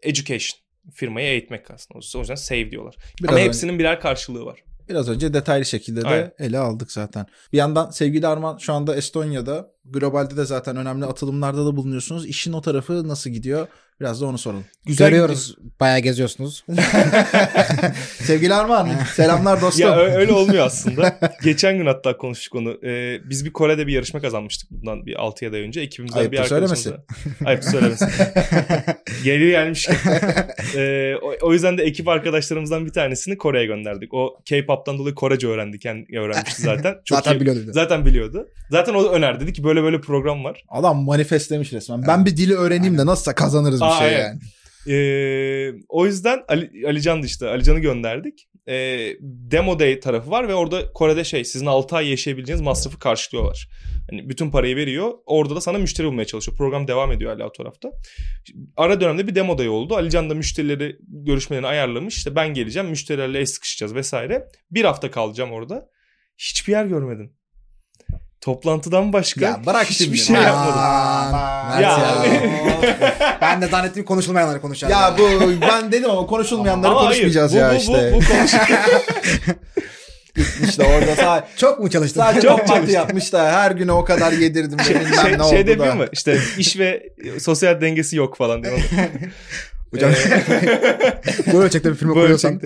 education firmayı eğitmek aslında. O yüzden save diyorlar. Biraz Ama hepsinin birer karşılığı var. Biraz önce detaylı şekilde de Aynen. ele aldık zaten. Bir yandan sevgili Arman şu anda Estonya'da globalde de zaten önemli atılımlarda da bulunuyorsunuz. İşin o tarafı nasıl gidiyor? Biraz da onu soralım. Güzel Görüyoruz. Gidiyor. (laughs) Bayağı geziyorsunuz. (laughs) Sevgili Arman selamlar dostum. Ya (laughs) öyle olmuyor aslında. Geçen gün hatta konuştuk onu. Ee, biz bir Kore'de bir yarışma kazanmıştık bundan bir 6 ay önce. Ekibimizden Ayıp bir arkadaşımız. Söylemesi. Ayıp söylemesi. Geri gelmiş. ee, o, o yüzden de ekip arkadaşlarımızdan bir tanesini Kore'ye gönderdik. O K-pop'tan dolayı Korece öğrendi. Kendi öğrenmişti zaten. Çok zaten iyi, biliyordu. Zaten biliyordu. Zaten o önerdi. Dedi ki böyle böyle program var. Adam manifestlemiş resmen. Ben bir dili öğreneyim de nasılsa kazanırız bir şey evet. yani. Ee, o yüzden Ali, Alican işte Alican'ı gönderdik. Ee, Demo Day tarafı var ve orada Kore'de şey sizin 6 ay yaşayabileceğiniz masrafı karşılıyorlar. Hani bütün parayı veriyor. Orada da sana müşteri bulmaya çalışıyor. Program devam ediyor hala o tarafta. Ara dönemde bir demo day oldu. Alican da müşterileri görüşmelerini ayarlamış. İşte ben geleceğim. Müşterilerle el sıkışacağız vesaire. Bir hafta kalacağım orada. Hiçbir yer görmedim. Toplantıdan başka ya bırak hiçbir şimdi. şey yapmadım. Aa, ya. ya. (laughs) ben de zannettim konuşulmayanları konuşacağız. Ya yani. bu ben dedim ama konuşulmayanları ama konuşmayacağız hayır, ya bu, işte. Bu, bu, bu konuş... (laughs) Gitmiş de orada sadece çok mu çalıştın? Sadece çok toplantı yapmış da her gün o kadar yedirdim. Şey, şey, ne şey oldu da. mı? İşte iş ve sosyal dengesi yok falan diyor. (laughs) Hocam bu ölçekte bir film koyuyorsan.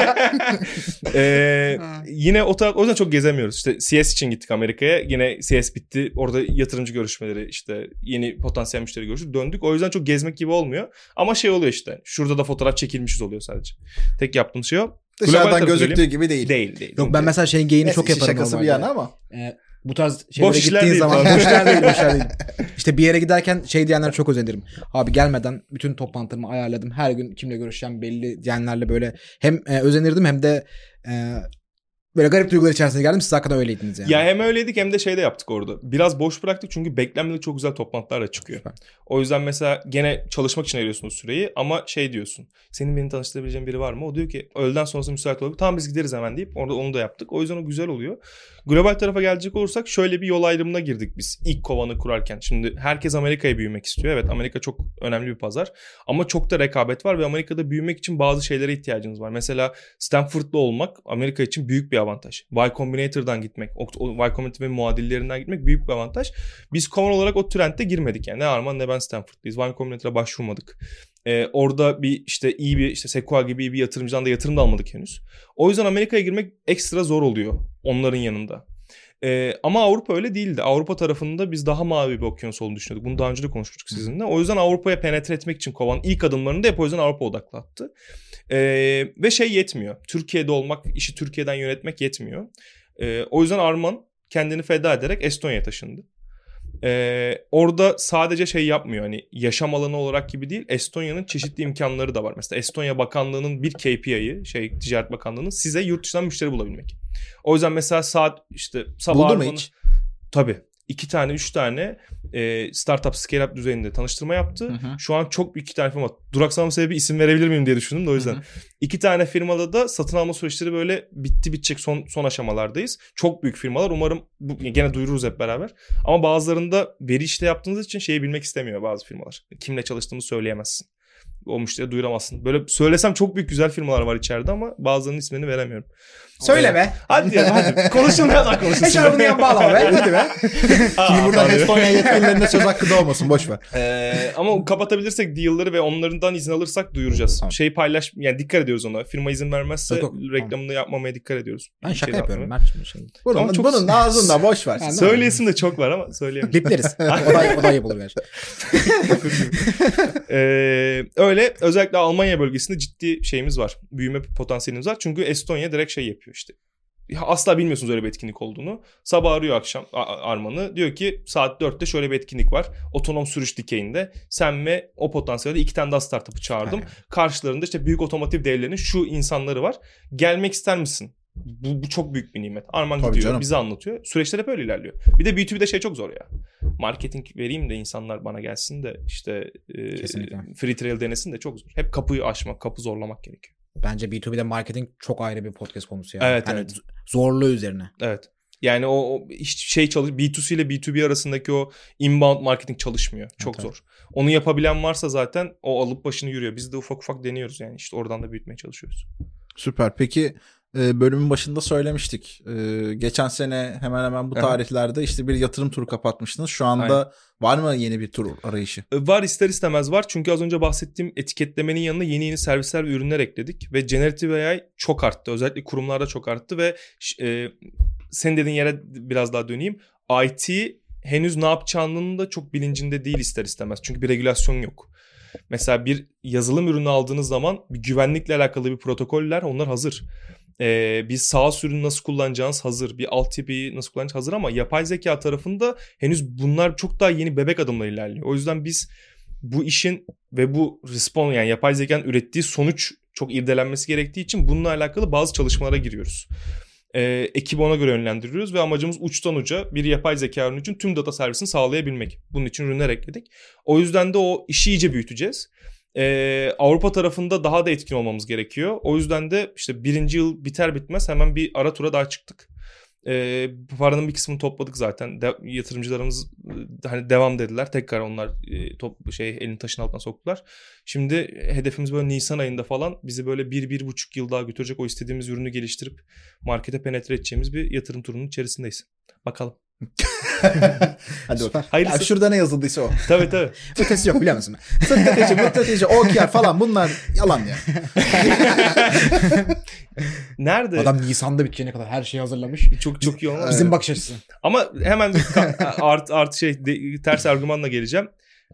(laughs) ee, yine o, o yüzden çok gezemiyoruz. İşte CS için gittik Amerika'ya. Yine CS bitti. Orada yatırımcı görüşmeleri işte yeni potansiyel müşteri görüşü döndük. O yüzden çok gezmek gibi olmuyor. Ama şey oluyor işte. Şurada da fotoğraf çekilmişiz oluyor sadece. Tek yaptığım şey o. Dışarıdan gözüktüğü gibi değil. Değil değil. Yok ben mesela şeyin geyini çok yaparım. Şakası bir yana ama. Ee, bu tarz şeylere boş gittiğin zaman boş işler değil, boş işler değil. (laughs) İşte bir yere giderken şey diyenler çok özenirim. Abi gelmeden bütün toplantılarımı ayarladım. Her gün kimle görüşeceğim belli diyenlerle böyle hem e, özenirdim hem de e, Böyle garip duygular içerisinde geldim. Siz hakikaten öyleydiniz yani. Ya hem öyleydik hem de şey de yaptık orada. Biraz boş bıraktık çünkü beklenmedik çok güzel toplantılar da çıkıyor. Süper. O yüzden mesela gene çalışmak için ayırıyorsunuz süreyi ama şey diyorsun. Senin beni tanıştırabileceğin biri var mı? O diyor ki öğleden sonrası müsait olur. Tamam biz gideriz hemen deyip orada onu da yaptık. O yüzden o güzel oluyor. Global tarafa gelecek olursak şöyle bir yol ayrımına girdik biz ilk kovanı kurarken. Şimdi herkes Amerika'ya büyümek istiyor. Evet Amerika çok önemli bir pazar. Ama çok da rekabet var ve Amerika'da büyümek için bazı şeylere ihtiyacınız var. Mesela Stanford'da olmak Amerika için büyük bir avantaj. Y Combinator'dan gitmek, Y Combinator ve muadillerinden gitmek büyük bir avantaj. Biz kovan olarak o trendde girmedik yani. Ne Arman ne ben Stanford'dayız. Y Combinator'a başvurmadık. Ee, orada bir işte iyi bir işte Sequoia gibi bir yatırımcıdan da yatırım da almadık henüz. O yüzden Amerika'ya girmek ekstra zor oluyor onların yanında. Ee, ama Avrupa öyle değildi. Avrupa tarafında biz daha mavi bir okyanus olduğunu düşünüyorduk. Bunu daha önce de konuşmuştuk sizinle. O yüzden Avrupa'ya penetre etmek için kovan ilk adımlarını da hep o yüzden Avrupa odaklattı. Ee, ve şey yetmiyor. Türkiye'de olmak, işi Türkiye'den yönetmek yetmiyor. Ee, o yüzden Arman kendini feda ederek Estonya'ya taşındı. Ee, orada sadece şey yapmıyor hani yaşam alanı olarak gibi değil Estonya'nın çeşitli imkanları da var. Mesela Estonya Bakanlığı'nın bir KPI'yi şey Ticaret Bakanlığı'nın size yurt dışından müşteri bulabilmek. O yüzden mesela saat işte sabah Buldu mu hiç? Tabii iki tane, üç tane e, startup scale up düzeyinde tanıştırma yaptı. Hı hı. Şu an çok büyük iki tane firma. Duraksama sebebi isim verebilir miyim diye düşündüm de o yüzden. Hı hı. İki tane firmada da satın alma süreçleri böyle bitti bitecek son son aşamalardayız. Çok büyük firmalar. Umarım bu, gene duyururuz hep beraber. Ama bazılarında veri işte yaptığınız için şeyi bilmek istemiyor bazı firmalar. Kimle çalıştığımı söyleyemezsin o müşteri duyuramazsın. Böyle söylesem çok büyük güzel firmalar var içeride ama bazılarının ismini veremiyorum. Söyle be. Hadi ya hadi. Konuşulmayanlar konuşsun. Eşarbını yan bağlama be. Hadi be. Şimdi buradan Estonya yetkililerine söz hakkı da olmasın. Boş ver. Ee, ama kapatabilirsek deal'ları ve onlardan izin alırsak duyuracağız. Tamam. Şeyi paylaş yani dikkat ediyoruz ona. Firma izin vermezse yok, yok. reklamını tamam. yapmamaya dikkat ediyoruz. Ben şaka şey yapıyorum. Mert şey. Bunun, ama çok... bunun ağzında boş ver. Yani, Söyleyesin de çok var ama söyleyemem. Bipleriz. (laughs) o da, o da yapılır gerçekten. ee, öyle özellikle Almanya bölgesinde ciddi şeyimiz var. Büyüme potansiyelimiz var. Çünkü Estonya direkt şey yapıyor işte asla bilmiyorsunuz öyle bir etkinlik olduğunu. Sabah arıyor akşam Arman'ı. Diyor ki saat 4'te şöyle bir etkinlik var. Otonom sürüş dikeyinde. Sen ve o potansiyelde iki tane daha startup'ı çağırdım. Aynen. Karşılarında işte büyük otomotiv devlerinin şu insanları var. Gelmek ister misin? Bu, bu çok büyük bir nimet. Arman Tabii gidiyor canım. bize anlatıyor. Süreçler hep öyle ilerliyor. Bir de B2B'de şey çok zor ya. Marketing vereyim de insanlar bana gelsin de işte e, free trial denesin de çok zor. Hep kapıyı açmak, kapı zorlamak gerekiyor. Bence B2B'de marketing çok ayrı bir podcast konusu yani. Evet, yani evet. Zorluğu üzerine. Evet. Yani o, o şey çalış B2C ile B2B arasındaki o inbound marketing çalışmıyor. Çok evet, zor. Evet. Onu yapabilen varsa zaten o alıp başını yürüyor. Biz de ufak ufak deniyoruz yani işte oradan da büyütmeye çalışıyoruz. Süper. Peki e, bölümün başında söylemiştik. E, geçen sene hemen hemen bu tarihlerde işte bir yatırım turu kapatmıştınız. Şu anda Aynen. var mı yeni bir tur arayışı? E, var ister istemez var. Çünkü az önce bahsettiğim etiketlemenin yanına yeni yeni servisler ve ürünler ekledik. Ve Generative AI çok arttı. Özellikle kurumlarda çok arttı ve e, senin dediğin yere biraz daha döneyim. IT henüz ne yapacağının da çok bilincinde değil ister istemez. Çünkü bir regülasyon yok. Mesela bir yazılım ürünü aldığınız zaman bir güvenlikle alakalı bir protokoller onlar hazır. Ee, bir sağ ürünü nasıl kullanacağınız hazır. Bir altyapıyı nasıl kullanacağınız hazır ama yapay zeka tarafında henüz bunlar çok daha yeni bebek adımlar ilerliyor. O yüzden biz bu işin ve bu respawn yani yapay zekanın ürettiği sonuç çok irdelenmesi gerektiği için bununla alakalı bazı çalışmalara giriyoruz e, ekibi ona göre yönlendiriyoruz ve amacımız uçtan uca bir yapay zeka ürünü için tüm data servisini sağlayabilmek. Bunun için ürünler ekledik. O yüzden de o işi iyice büyüteceğiz. Ee, Avrupa tarafında daha da etkin olmamız gerekiyor. O yüzden de işte birinci yıl biter bitmez hemen bir ara tura daha çıktık. E, paranın bir kısmını topladık zaten. De, yatırımcılarımız hani devam dediler. Tekrar onlar e, top şey elini taşın altına soktular. Şimdi hedefimiz böyle Nisan ayında falan bizi böyle bir, bir buçuk yıl daha götürecek o istediğimiz ürünü geliştirip markete penetre edeceğimiz bir yatırım turunun içerisindeyiz. Bakalım. (laughs) (laughs) Hadi Süper. Hayırlısı. Ya şurada ne yazıldıysa o. Tabii tabii. (laughs) Ötesi yok biliyor musun? Strateji, strateji, OKR falan bunlar yalan ya. (laughs) Nerede? Adam Nisan'da biteceğine kadar her şeyi hazırlamış. Çok çok iyi olmaz. Bizim bakış açısı. Ama hemen art art şey de, ters argümanla geleceğim.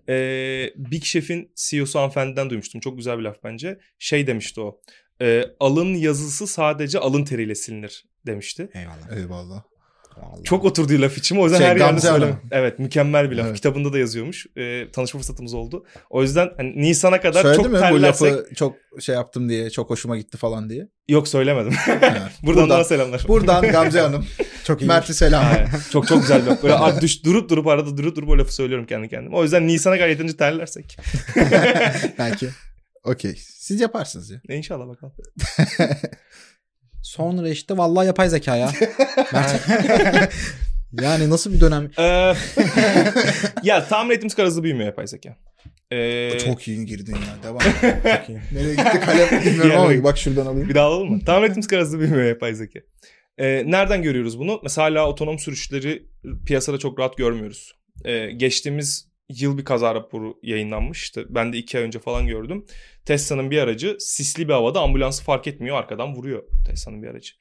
Ee, Big Chef'in CEO'su hanımefendiden duymuştum. Çok güzel bir laf bence. Şey demişti o. E, alın yazısı sadece alın teriyle silinir demişti. Eyvallah. Eyvallah. Vallahi. Çok oturduğu laf için o yüzden şey, her yerde söylem. Evet mükemmel bir laf. Evet. Kitabında da yazıyormuş. Ee, tanışma fırsatımız oldu. O yüzden hani Nisan'a kadar Söyledin çok mi terlersek... bu lafı çok şey yaptım diye, çok hoşuma gitti falan diye? Yok söylemedim. Evet. (laughs) buradan, buradan selamlar. Buradan Gamze Hanım. (laughs) çok iyi. Mert'e selam. Aynen. Çok çok güzel laf. Böyle düş, durup durup arada durup durup o lafı söylüyorum kendi kendime. O yüzden Nisan'a kadar yeterince terlersek. (laughs) Belki. Okey. Siz yaparsınız ya. İnşallah bakalım. Sonra işte vallahi yapay zeka ya. (laughs) (laughs) yani nasıl bir dönem? Ee, (laughs) ya tahmin ettiğimiz kadar hızlı büyümüyor yapay zeka. Ee... Çok iyi girdin ya. Devam. Nereye gitti kalem bilmiyorum yani, ama bak şuradan alayım. Bir daha alalım mı? Tahmin ettiğimiz kadar hızlı büyümüyor yapay zeka. Ee, nereden görüyoruz bunu? Mesela hala otonom sürüşleri piyasada çok rahat görmüyoruz. Ee, geçtiğimiz yıl bir kaza raporu yayınlanmıştı. Ben de iki ay önce falan gördüm. Tesla'nın bir aracı sisli bir havada ambulansı fark etmiyor. Arkadan vuruyor Tesla'nın bir aracı.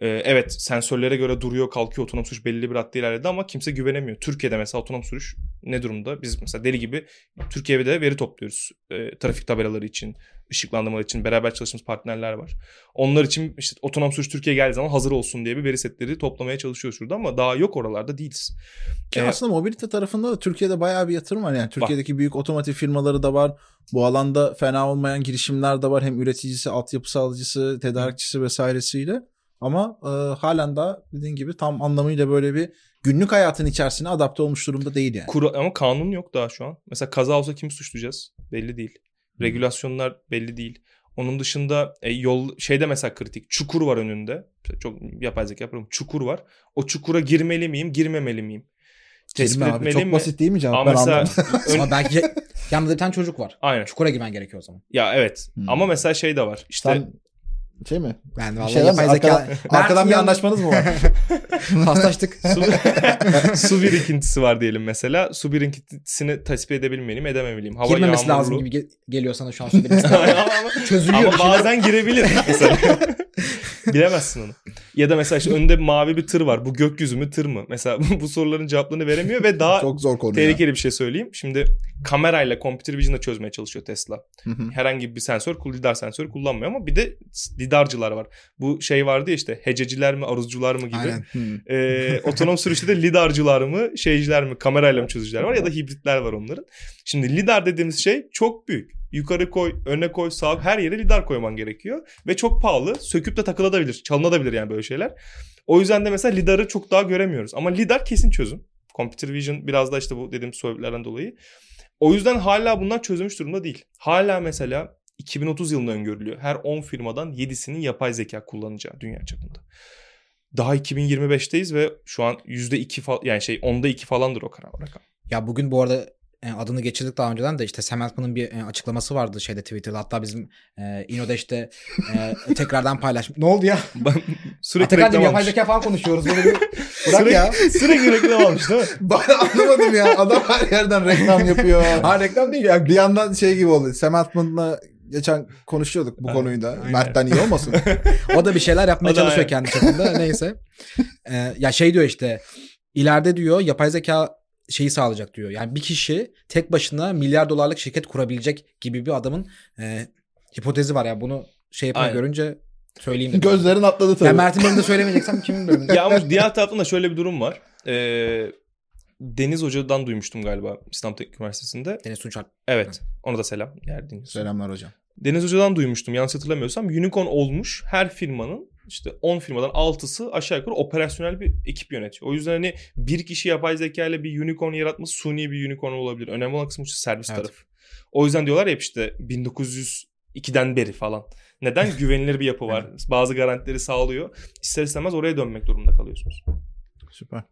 Ee, evet sensörlere göre duruyor kalkıyor otonom sürüş belli bir hatta ilerledi ama kimse güvenemiyor. Türkiye'de mesela otonom sürüş ne durumda? Biz mesela deli gibi Türkiye'de veri topluyoruz. E, trafik tabelaları için, ışıklandırmalar için beraber çalıştığımız partnerler var. Onlar için işte otonom sürüş Türkiye'ye geldiği zaman hazır olsun diye bir veri setleri toplamaya çalışıyoruz şurada ama daha yok oralarda değiliz. Ki ee, aslında mobilite tarafında da Türkiye'de bayağı bir yatırım var yani. Türkiye'deki bak. büyük otomotiv firmaları da var. Bu alanda fena olmayan girişimler de var. Hem üreticisi, altyapı alıcısı, tedarikçisi vesairesiyle. Ama e, halen daha dediğin gibi tam anlamıyla böyle bir günlük hayatın içerisine adapte olmuş durumda değil yani. Kura, ama kanun yok daha şu an. Mesela kaza olsa kim suçlayacağız? Belli değil. Regülasyonlar belli değil. Onun dışında e, yol şeyde mesela kritik. Çukur var önünde. Çok yapay zeka yapıyorum. Çukur var. O çukura girmeli miyim, girmemeli miyim? Tespit Girme abi. Çok mi? basit değil mi cevap? Ama mesela (laughs) ön... belki yanında bir tane çocuk var. Aynen. Çukura girmen gerekiyor o zaman. Ya evet. Hmm. Ama mesela şey de var. İşte Sen şey mi? Ben vallahi şey yapay zeka. Arkadan, arkadan bir anlaşmanız mı var? (laughs) Paslaştık. su, (laughs) su birikintisi var diyelim mesela. Su birikintisini tespit edebilmeliyim, edememeliyim. Hava Girmemesi yağmurlu. lazım gibi geliyor sana şu an su birikintisi. (laughs) Çözülüyor. Ama bazen girebilir mesela. Bilemezsin onu. Ya da mesela işte önünde mavi bir tır var. Bu gökyüzü mü tır mı? Mesela bu soruların cevaplarını veremiyor ve daha Çok zor konu tehlikeli ya. bir şey söyleyeyim. Şimdi kamerayla computer vision'la çözmeye çalışıyor Tesla. Herhangi bir sensör, lidar sensörü kullanmıyor ama bir de lidarcılar var. Bu şey vardı ya işte hececiler mi, aruzcular mı gibi. Ee, otonom sürüşte de lidarcılar mı, şeyciler mi, kamerayla mı çözücüler var ya da hibritler var onların. Şimdi lidar dediğimiz şey çok büyük. Yukarı koy, öne koy, sağ her yere lidar koyman gerekiyor. Ve çok pahalı. Söküp de takılabilir, çalınabilir yani böyle şeyler. O yüzden de mesela lidarı çok daha göremiyoruz. Ama lidar kesin çözüm. Computer Vision biraz da işte bu dediğim sebeplerden dolayı. O yüzden hala bunlar çözülmüş durumda değil. Hala mesela 2030 yılında öngörülüyor. Her 10 firmadan 7'sinin yapay zeka kullanacağı dünya çapında. Daha 2025'teyiz ve şu an %2 falan yani şey onda 2 falandır o rakam. Ya bugün bu arada e, adını geçirdik daha önceden de işte Sam Altman'ın bir e, açıklaması vardı şeyde Twitter'da. Hatta bizim e, Inodeş'te e, (laughs) tekrardan paylaşmış. Ne oldu ya? sürekli Tekrar reklam yapay zeka falan konuşuyoruz. Böyle bir... (laughs) Bırak Sürekli, ya. sürekli reklam almış değil mi? (laughs) Ben anlamadım ya. Adam her yerden reklam yapıyor. Ha reklam değil ya. bir yandan şey gibi oldu. Sam Altman'la geçen konuşuyorduk bu konuyu da. Mert'ten iyi olmasın? (laughs) O da bir şeyler yapmaya çalışıyor aynen. kendi çapında. (laughs) Neyse. Ee, ya şey diyor işte ileride diyor yapay zeka şeyi sağlayacak diyor. Yani bir kişi tek başına milyar dolarlık şirket kurabilecek gibi bir adamın e, hipotezi var ya. Bunu şey yapınca Aynen. görünce söyleyeyim dedim. Gözlerin atladı tabii. Ya Mert'in bölümünde söylemeyeceksem kimin (laughs) bölümünde? ya ama diğer taraftan da şöyle bir durum var. Ee, Deniz Hoca'dan duymuştum galiba İstanbul Teknik Üniversitesi'nde. Deniz Tunçal. Evet. Ona da selam. Yer dinliyorsun. Selamlar hocam. Deniz Hoca'dan duymuştum yanlış hatırlamıyorsam. Unicorn olmuş her firmanın işte 10 firmadan 6'sı aşağı yukarı operasyonel bir ekip yönetiyor. O yüzden hani bir kişi yapay zeka ile bir unicorn yaratması suni bir unicorn olabilir. Önemli olan kısmı şu servis Evet. tarafı. O yüzden diyorlar ya işte 1902'den beri falan. Neden? (laughs) Güvenilir bir yapı var. Bazı garantileri sağlıyor. İster istemez oraya dönmek durumunda kalıyorsunuz. Süper.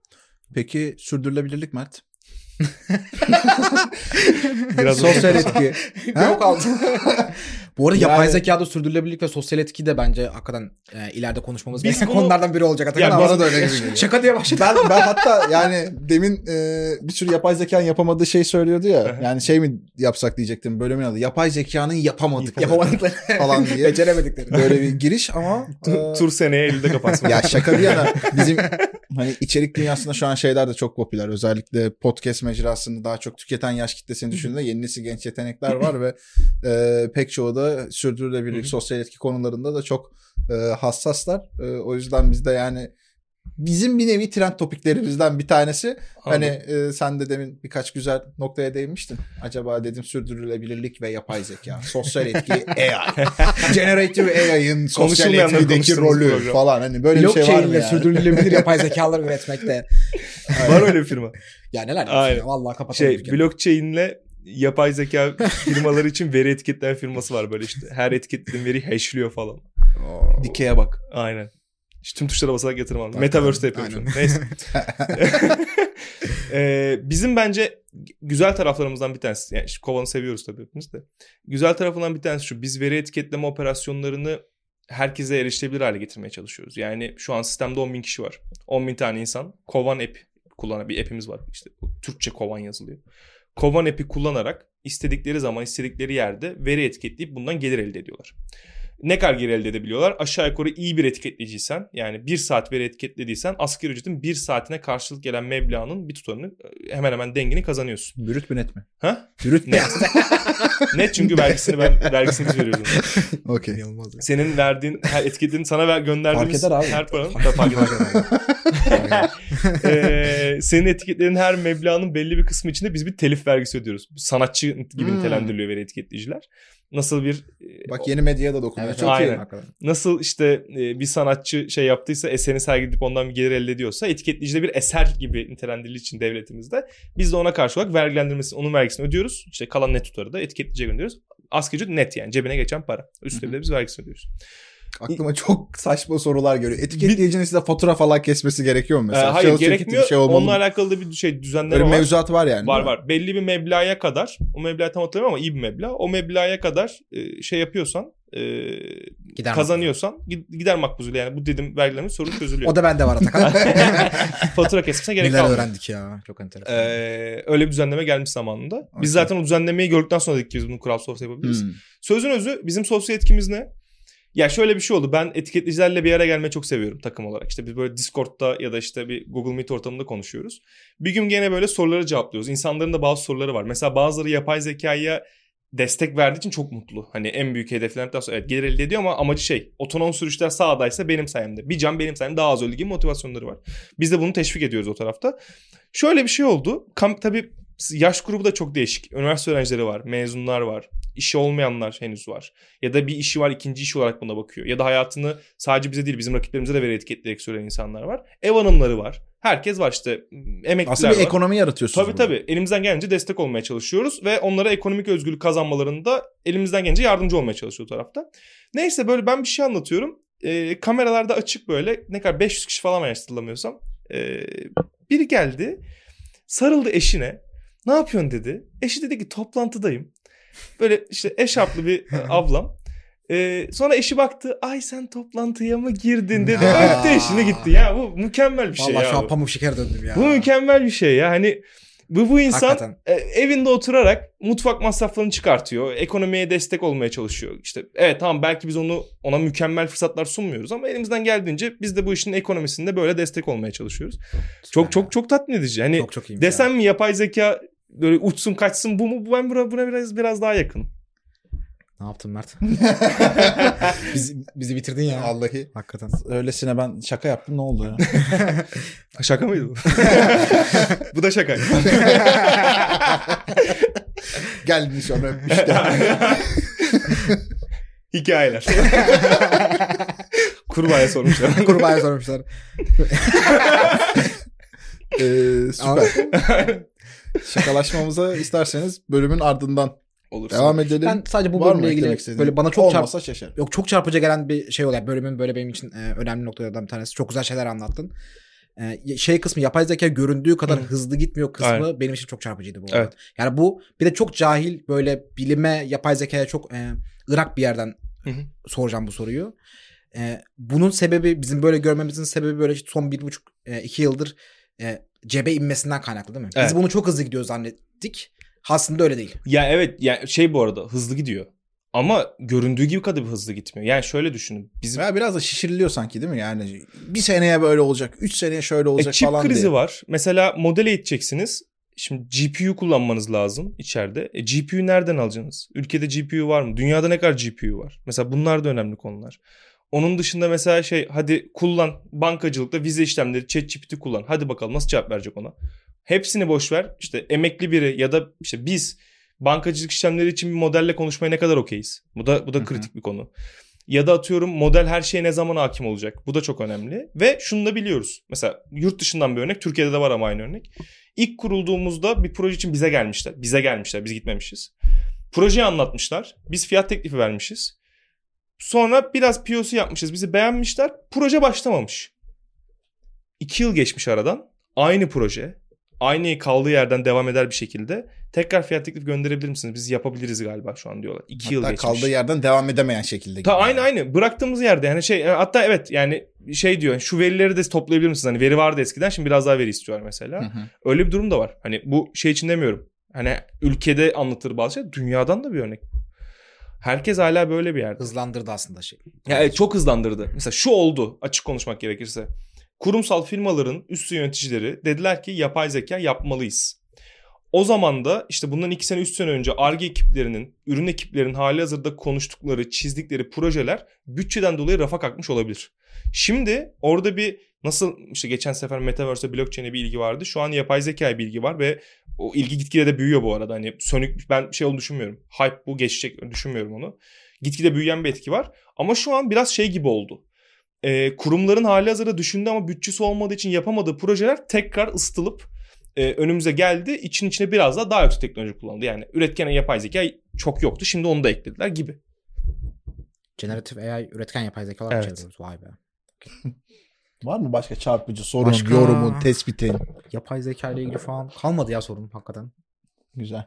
Peki sürdürülebilirlik Mert? (laughs) Biraz Sosyal etki. Yok aldı. (laughs) Bu arada yapay Yani- zekada sürdürülebilirlik ve sosyal etki de bence hakikaten e, ileride konuşmamız gereken bunu- konulardan biri olacak. Atakan Ya ama bana da öyle geliyor. (laughs) Şaka diye başladı. ben ben (laughs) hatta yani demin e, bir sürü yapay zekanın yapamadığı şey söylüyordu ya. yani şey mi yapsak diyecektim bölümün adı. Yapay zekanın yapamadıkları (laughs) Yapamadıkları. falan diye. Beceremedikleri. Böyle bir giriş ama e, tur, tur seneye elde kapatsın. ya şaka bir yana bizim hani içerik dünyasında şu an şeyler de çok popüler. Özellikle podcast mecrasını daha çok tüketen yaş kitlesini düşündüğünde yeni nesil genç yetenekler var ve e, pek çoğu da sürdürülebilirlik, sosyal etki konularında da çok e, hassaslar. E, o yüzden biz de yani bizim bir nevi trend topiklerimizden bir tanesi. Hani e, sen de demin birkaç güzel noktaya değinmiştin. Acaba dedim sürdürülebilirlik ve yapay zeka, sosyal etki (laughs) AI, generative AI'ın sosyal etkideki rolü program. falan hani böyle bir şey var mı Blockchain yani? sürdürülebilir yapay zekalar üretmekte. (laughs) var öyle bir firma. Ya neler Aynen. Vallahi kapatalım. Şey blockchain'le yapay zeka firmaları için veri etiketleme firması var böyle işte. Her etiketlediğin veriyi hashliyor falan. Dikeye bak. Aynen. İşte tüm tuşlara basarak yatırım aldım. Metaverse'de yapıyorum aynen. şu an. Neyse. (laughs) Ee, bizim bence güzel taraflarımızdan bir tanesi. Yani işte Kovan'ı seviyoruz tabii hepimiz de. Güzel tarafından bir tanesi şu. Biz veri etiketleme operasyonlarını herkese erişilebilir hale getirmeye çalışıyoruz. Yani şu an sistemde 10 bin kişi var. 10 bin tane insan Kovan app kullanan bir app'imiz var. İşte Türkçe Kovan yazılıyor. Kovan app'i kullanarak istedikleri zaman istedikleri yerde veri etiketleyip bundan gelir elde ediyorlar. Ne kadar gelir elde edebiliyorlar? Aşağı yukarı iyi bir etiketleyiciysen yani bir saat veri etiketlediysen asgari ücretin bir saatine karşılık gelen meblağının bir tutarını e, hemen hemen dengini kazanıyorsun. Bürüt mü net mi? Ha? Bürüt Net. (laughs) Net çünkü vergisini ben vergisini biz veriyoruz. Okey. Senin verdiğin her etiketini sana ver, gönderdiğimiz Fark eder abi. her paranın da fark eder. (laughs) Ee, senin etiketlerin her meblağının belli bir kısmı içinde biz bir telif vergisi ödüyoruz. Sanatçı gibi Hmm. nitelendiriliyor veri etiketleyiciler. Nasıl bir e, Bak yeni medyaya da dokunuyor. Evet, Çok aynen. iyi. Hakikaten. nasıl işte e, bir sanatçı şey yaptıysa eserini sergileyip ondan bir gelir elde ediyorsa etiketleyici de bir eser gibi nitelendirildiği için devletimizde biz de ona karşı olarak vergilendirmesini onun vergisini ödüyoruz. İşte kalan net tutarı da etiketleyiciye gönderiyoruz. Asgari ücret net yani cebine geçen para. Üstüne de biz vergisini ödüyoruz. Aklıma çok saçma sorular geliyor. Etiketleyicinin size fatura falan kesmesi gerekiyor mu mesela? hayır Şahıs gerekmiyor. şey olmalı Onunla alakalı da bir şey düzenleme Böyle var. mevzuat var yani. Var var. Belli bir meblağa kadar, o meblağı tam hatırlamıyorum ama iyi bir meblağ. O meblağa kadar e, şey yapıyorsan, e, Gider kazanıyorsan gid- gider makbuzuyla yani bu dedim vergilerin sorun çözülüyor. O da bende var Atakan. (laughs) Fatura kesmesine gerek Neler kalmıyor. öğrendik ya. Çok enteresan. Ee, öyle bir düzenleme gelmiş zamanında. Biz Okey. zaten o düzenlemeyi gördükten sonra dedik ki biz bunu crowdsource yapabiliriz. Hmm. Sözün özü bizim sosyal etkimiz ne? Ya şöyle bir şey oldu. Ben etiketleyicilerle bir araya gelmeyi çok seviyorum takım olarak. İşte biz böyle Discord'da ya da işte bir Google Meet ortamında konuşuyoruz. Bir gün gene böyle soruları cevaplıyoruz. İnsanların da bazı soruları var. Mesela bazıları yapay zekaya destek verdiği için çok mutlu. Hani en büyük hedeflerden sonra evet gelir elde ediyor ama amacı şey otonom sürüşler sağdaysa benim sayemde. Bir can benim sayemde daha az öldü gibi motivasyonları var. Biz de bunu teşvik ediyoruz o tarafta. Şöyle bir şey oldu. Kam tabii yaş grubu da çok değişik. Üniversite öğrencileri var, mezunlar var, işi olmayanlar henüz var. Ya da bir işi var ikinci iş olarak buna bakıyor. Ya da hayatını sadece bize değil bizim rakiplerimize de veri etiketleyerek söyleyen insanlar var. Ev hanımları var. Herkes var işte emekliler Aslında bir var. ekonomi yaratıyorsunuz. Tabii burada. tabii. Elimizden gelince destek olmaya çalışıyoruz ve onlara ekonomik özgürlük kazanmalarında elimizden gelince yardımcı olmaya çalışıyor tarafta. Neyse böyle ben bir şey anlatıyorum. Ee, kameralarda açık böyle ne kadar 500 kişi falan yanlış hatırlamıyorsam. Ee, biri geldi sarıldı eşine. Ne yapıyorsun dedi. Eşi dedi ki toplantıdayım. Böyle işte eşarplı bir (laughs) ablam. Ee, sonra eşi baktı ay sen toplantıya mı girdin dedi. (laughs) Öptü eşini gitti. Ya bu mükemmel bir şey Vallahi ya. şu an bu. pamuk şeker döndüm ya. Bu mükemmel bir şey ya. Hani bu, bu insan Hakikaten. e, evinde oturarak mutfak masraflarını çıkartıyor. Ekonomiye destek olmaya çalışıyor. İşte evet tamam belki biz onu ona mükemmel fırsatlar sunmuyoruz ama elimizden geldiğince biz de bu işin ekonomisinde böyle destek olmaya çalışıyoruz. Çok çok çok tatmin edici. Hani çok çok iyiymiş desem mi yapay zeka böyle uçsun kaçsın bu mu? Bu ben buna, buna biraz biraz daha yakın. Ne yaptın Mert? (laughs) (laughs) Biz, bizi bitirdin ya. Vallahi. Hakikaten. Öylesine ben şaka yaptım ne oldu ya? (laughs) Şaka mıydı bu? bu da şaka. Gelmiş onu öpmüş. Hikayeler. Kurbağaya sormuşlar. Kurbağaya sormuşlar. Ee, süper. Şakalaşmamıza (laughs) isterseniz bölümün ardından Olur. devam edelim. Ben sadece bu Var bölümle ilgili istediğin? böyle bana çok çarp Olmasa şaşarım. yok çok çarpıcı gelen bir şey oluyor. Bölümün böyle benim için e, önemli noktalardan bir tanesi. Çok güzel şeyler anlattın. E, şey kısmı yapay zeka göründüğü kadar Hı. hızlı gitmiyor kısmı Aynen. benim için çok çarpıcıydı bu arada. Evet. Yani bu bir de çok cahil böyle bilime yapay zekaya çok e, ırak bir yerden Hı hı. soracağım bu soruyu. E, bunun sebebi bizim böyle görmemizin sebebi böyle işte son bir buçuk e, iki yıldır e, cebe inmesinden kaynaklı değil mi? Evet. Biz bunu çok hızlı gidiyor zannettik. Aslında öyle değil. Ya evet ya şey bu arada hızlı gidiyor. Ama göründüğü gibi kadar hızlı gitmiyor. Yani şöyle düşünün. Bizim Ya biraz da şişiriliyor sanki değil mi? Yani bir seneye böyle olacak, üç seneye şöyle e, olacak çip falan krizi diye. var. Mesela model eğiteceksiniz. Şimdi GPU kullanmanız lazım içeride. E, GPU nereden alacaksınız? Ülkede GPU var mı? Dünyada ne kadar GPU var? Mesela bunlar da önemli konular. Onun dışında mesela şey hadi kullan bankacılıkta vize işlemleri ChatGPT kullan. Hadi bakalım nasıl cevap verecek ona. Hepsini boş ver. İşte emekli biri ya da işte biz bankacılık işlemleri için bir modelle konuşmaya ne kadar okeyiz? Bu da bu da hı. kritik bir konu. Ya da atıyorum model her şeye ne zaman hakim olacak? Bu da çok önemli. Ve şunu da biliyoruz. Mesela yurt dışından bir örnek. Türkiye'de de var ama aynı örnek. İlk kurulduğumuzda bir proje için bize gelmişler. Bize gelmişler. Biz gitmemişiz. Projeyi anlatmışlar. Biz fiyat teklifi vermişiz. Sonra biraz POC yapmışız. Bizi beğenmişler. Proje başlamamış. İki yıl geçmiş aradan. Aynı proje. Aynı kaldığı yerden devam eder bir şekilde. Tekrar fiyat teklifi gönderebilir misiniz? Biz yapabiliriz galiba şu an diyorlar. İki yıl Hatta geçmiş. kaldığı yerden devam edemeyen şekilde. Ta aynı aynı bıraktığımız yerde yani şey hatta evet yani şey diyor şu verileri de toplayabilir misiniz? Hani veri vardı eskiden şimdi biraz daha veri istiyorlar mesela. Hı hı. Öyle bir durum da var. Hani bu şey için demiyorum. Hani ülkede anlatır bazı şey dünyadan da bir örnek. Herkes hala böyle bir yerde. Hızlandırdı aslında şey. Ya evet, çok hızlandırdı. Mesela şu oldu açık konuşmak gerekirse. Kurumsal firmaların üst yöneticileri dediler ki yapay zeka yapmalıyız. O zaman da işte bundan iki sene üç sene önce ARGE ekiplerinin, ürün ekiplerinin hali hazırda konuştukları, çizdikleri projeler bütçeden dolayı rafa kalkmış olabilir. Şimdi orada bir nasıl işte geçen sefer Metaverse'e blockchain'e bir ilgi vardı. Şu an yapay zekaya bir ilgi var ve o ilgi gitgide de büyüyor bu arada. Hani sönük ben şey olduğunu düşünmüyorum. Hype bu geçecek düşünmüyorum onu. Gitgide büyüyen bir etki var. Ama şu an biraz şey gibi oldu. Ee, kurumların hali hazırda düşündü ama bütçesi olmadığı için yapamadığı projeler tekrar ısıtılıp e, önümüze geldi. İçin içine biraz daha daha yüksek teknoloji kullanıldı. Yani üretken yapay zeka çok yoktu. Şimdi onu da eklediler gibi. Generative AI üretken yapay zekalar Evet. evet. çeviriyoruz. Vay be. (laughs) Var mı başka çarpıcı sorun, Başka- yorumun, tespitin? Yapay zeka ile ilgili falan kalmadı ya sorun hakikaten. Güzel.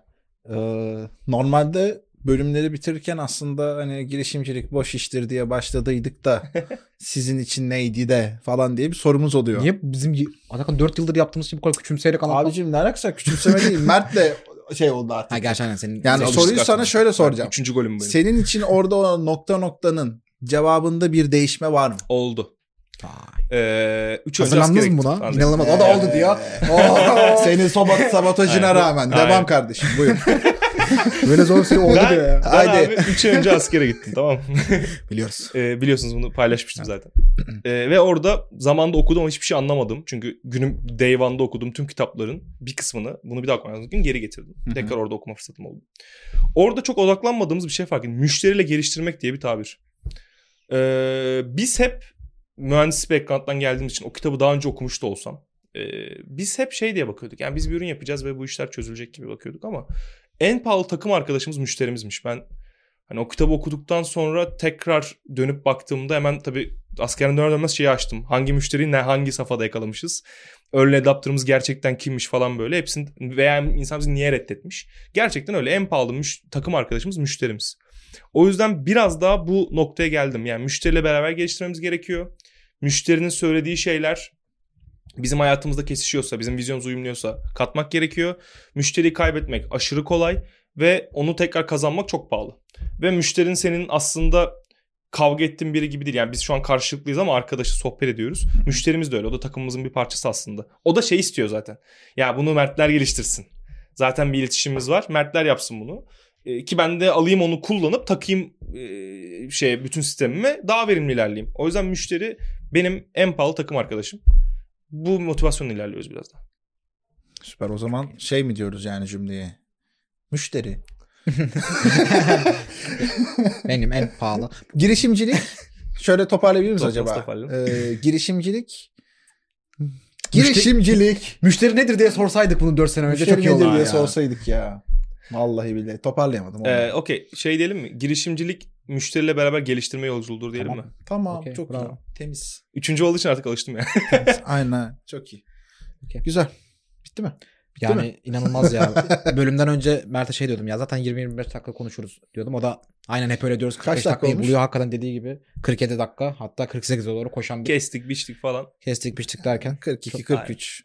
Ee, normalde bölümleri bitirirken aslında hani girişimcilik boş iştir diye başladıydık da (laughs) sizin için neydi de falan diye bir sorumuz oluyor. Niye bizim Atakan 4 yıldır yaptığımız şey bu kadar küçümseyerek anlatmak? Abicim ne alakası küçümseme değil. Mert'le şey oldu artık. Ha gerçi aynen senin. Yani senin- soruyu sana artık. şöyle soracağım. Üçüncü golüm benim. Senin için orada o nokta noktanın cevabında bir değişme var mı? Oldu. Ee, üç Hazırlandınız mı buna? Anladım. İnanılmaz. O da oldu diyor. Oo. (laughs) Senin sobat sabotajına Aynen. rağmen. Aynen. Devam kardeşim buyur. (laughs) Böyle zor şey oldu Ben, diyor ya. ben Haydi. abi 3 ay önce askere gittim tamam? (laughs) Biliyoruz. Ee, biliyorsunuz bunu paylaşmıştım zaten. Ee, ve orada zamanda okudum ama hiçbir şey anlamadım. Çünkü günüm day one'da okudum tüm kitapların bir kısmını bunu bir daha okumak lazım. Geri getirdim. Tekrar orada okuma fırsatım oldu. Orada çok odaklanmadığımız bir şey fark ettim. Müşteriyle geliştirmek diye bir tabir. Ee, biz hep mühendislik background'dan geldiğimiz için o kitabı daha önce okumuş da olsam e, biz hep şey diye bakıyorduk. Yani biz bir ürün yapacağız ve bu işler çözülecek gibi bakıyorduk ama en pahalı takım arkadaşımız müşterimizmiş. Ben hani o kitabı okuduktan sonra tekrar dönüp baktığımda hemen tabii askerden döner dönmez şeyi açtım. Hangi müşteriyi ne hangi safhada yakalamışız. early adapter'ımız gerçekten kimmiş falan böyle. Hepsini veya insan bizi niye reddetmiş. Gerçekten öyle en pahalı müş- takım arkadaşımız müşterimiz. O yüzden biraz daha bu noktaya geldim. Yani müşteriyle beraber geliştirmemiz gerekiyor. Müşterinin söylediği şeyler bizim hayatımızda kesişiyorsa, bizim vizyonumuz uyumluyorsa katmak gerekiyor. Müşteriyi kaybetmek aşırı kolay ve onu tekrar kazanmak çok pahalı. Ve müşterinin senin aslında kavga ettiğin biri gibi değil. Yani biz şu an karşılıklıyız ama arkadaşı sohbet ediyoruz. Müşterimiz de öyle. O da takımımızın bir parçası aslında. O da şey istiyor zaten. Ya bunu Mertler geliştirsin. Zaten bir iletişimimiz var. Mertler yapsın bunu. Ee, ki ben de alayım onu kullanıp takayım e, şey bütün sistemime daha verimli ilerleyeyim. O yüzden müşteri benim en pahalı takım arkadaşım. Bu motivasyonla ilerliyoruz biraz da. Süper o zaman şey mi diyoruz yani cümleye? Müşteri. (laughs) Benim en pahalı. Girişimcilik. Şöyle toparlayabilir miyiz acaba? Ee, girişimcilik. Girişimcilik. Müşteri nedir diye sorsaydık bunu 4 sene önce Müşteri çok iyi nedir diye ya. sorsaydık ya. Vallahi billahi toparlayamadım. onu. Ee, Okey şey diyelim mi? Girişimcilik müşteriyle beraber geliştirme yolculuğudur diyelim Tamam. mi? tamam Okey, çok bravo. iyi. Temiz. Üçüncü olduğu için artık alıştım ya. (laughs) Temiz. Aynen. Çok iyi. Okey. Güzel. Bitti mi? Bitti Yani mi? inanılmaz ya. (laughs) Bölümden önce Mert'e şey diyordum ya zaten 20-25 dakika konuşuruz diyordum. O da aynen hep öyle diyoruz. 45 Kaç dakika dakikayı olmuş? buluyor hakikaten dediği gibi. 47 dakika hatta 48'e doğru koşan bir Kestik, biçtik falan. kestik biçtik derken 42 Çok- 43.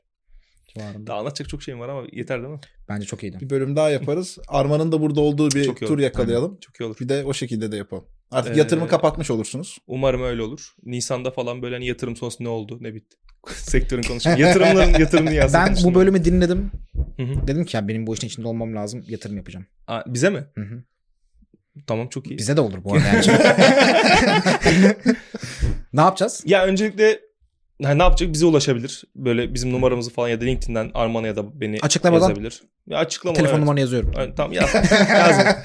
civarında. Daha anlatacak çok şeyim var ama yeter değil mi? Bence çok iyiydi. Bir bölüm daha yaparız. (laughs) Arman'ın da burada olduğu bir Çok tur olur. yakalayalım. Çok iyi olur. Bir de o şekilde de yapalım. Artık Ee, yatırımı kapatmış olursunuz. Umarım öyle olur. Nisan'da falan böyle hani yatırım sonrası ne oldu ne bitti. (laughs) Sektörün konuşuyor. Yatırımların yatırım dünyası Ben bu bölümü dinledim. Hı hı. Dedim ki ya benim bu işin içinde olmam lazım. Yatırım yapacağım. Aa, bize mi? Hı hı. Tamam çok iyi. Bize de olur bu arada yani. (laughs) ne yapacağız? Ya öncelikle ha, ne yapacak? Bize ulaşabilir. Böyle bizim numaramızı falan ya da LinkedIn'den Arman'a ya da beni Açıklamadan yazabilir. Ya açıklama. Telefon evet. numaranı yazıyorum. Ay, Tamam yaz. (laughs) Yazma.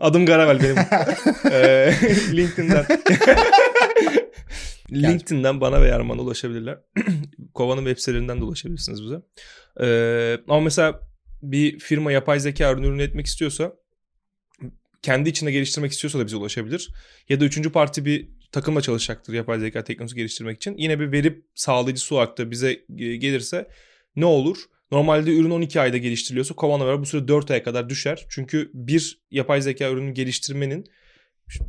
Adım Garavel benim. (laughs) Ee, LinkedIn'den. (laughs) LinkedIn'den bana ve Arman'a ulaşabilirler. (clears throat) Kovanın web sitelerinden de ulaşabilirsiniz bize. Ee, ama mesela bir firma yapay zeka ürünü ürün etmek istiyorsa kendi içinde geliştirmek istiyorsa da bize ulaşabilir. Ya da üçüncü parti bir takımla çalışacaktır yapay zeka teknolojisi geliştirmek için. Yine bir veri sağlayıcısı olarak da bize gelirse ne olur? Normalde ürün 12 ayda geliştiriliyorsa Kovan'a göre bu süre 4 aya kadar düşer. Çünkü bir yapay zeka ürünü geliştirmenin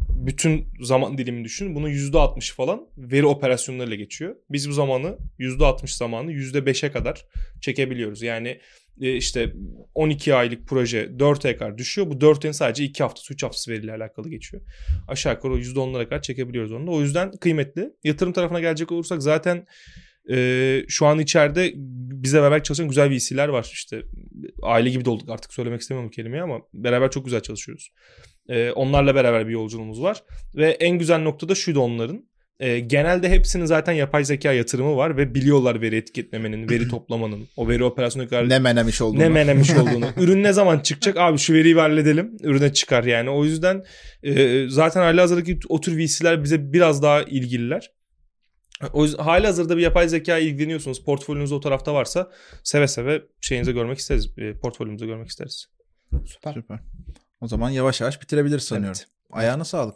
bütün zaman dilimini düşün. Bunun %60 falan veri operasyonlarıyla geçiyor. Biz bu zamanı %60 zamanı %5'e kadar çekebiliyoruz. Yani işte 12 aylık proje 4 aya kadar düşüyor. Bu 4 ayın sadece 2 haftası 3 haftası veriyle alakalı geçiyor. Aşağı yukarı o %10'lara kadar çekebiliyoruz onu da. O yüzden kıymetli. Yatırım tarafına gelecek olursak zaten e, şu an içeride bize beraber çalışan güzel VC'ler var. İşte aile gibi de olduk artık söylemek istemiyorum kelimeyi ama beraber çok güzel çalışıyoruz. E, onlarla beraber bir yolculuğumuz var. Ve en güzel nokta da şuydu onların. E, genelde hepsinin zaten yapay zeka yatırımı var ve biliyorlar veri etiketlemenin, veri (clears throat) toplamanın, o veri operasyonu kadar Ne menemiş olduğunu. ne menemiş (laughs) olduğunu. Ürün ne zaman çıkacak? Abi şu veriyi bir halledelim. Ürüne çıkar yani. O yüzden e, zaten halihazırdaki o tür VC'ler bize biraz daha ilgililer. O yüzden hali hazırda bir yapay zeka ilgileniyorsunuz. Portfolyonuz o tarafta varsa seve seve şeyinize görmek isteriz. E, portfolyomuzu görmek isteriz. Süper. Süper. O zaman yavaş yavaş bitirebiliriz sanıyorum. Evet. Ayağına sağlık.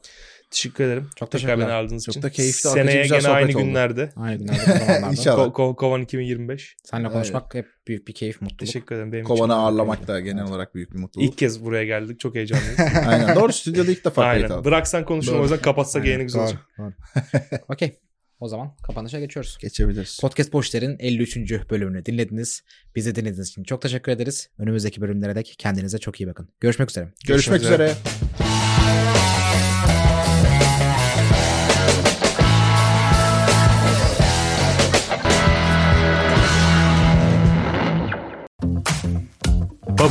Teşekkür ederim. Çok Tekrar teşekkürler. beni ağırladığınız Çok için. da keyifli, Seneye gene aynı oldu. günlerde. Aynı günlerde. (laughs) İnşallah. Ko- Ko- Kovan 2025. Seninle konuşmak hep büyük bir keyif, mutluluk. Teşekkür ederim. Benim için. Kovanı ağırlamak da genel olarak büyük bir mutluluk. İlk kez buraya geldik. Çok heyecanlıyız. (laughs) Aynen. (laughs) Doğru stüdyoda ilk defa kayıt Aynen. aldım. Bıraksan konuşurum. O yüzden kapatsak yayını güzel olacak. Okey. O zaman kapanışa geçiyoruz. Geçebiliriz. Podcast Boşler'in 53. bölümünü dinlediniz. Bizi dinlediğiniz için çok teşekkür ederiz. Önümüzdeki bölümlere dek kendinize çok iyi bakın. Görüşmek üzere. Görüşmek Görüşmek üzere. üzere.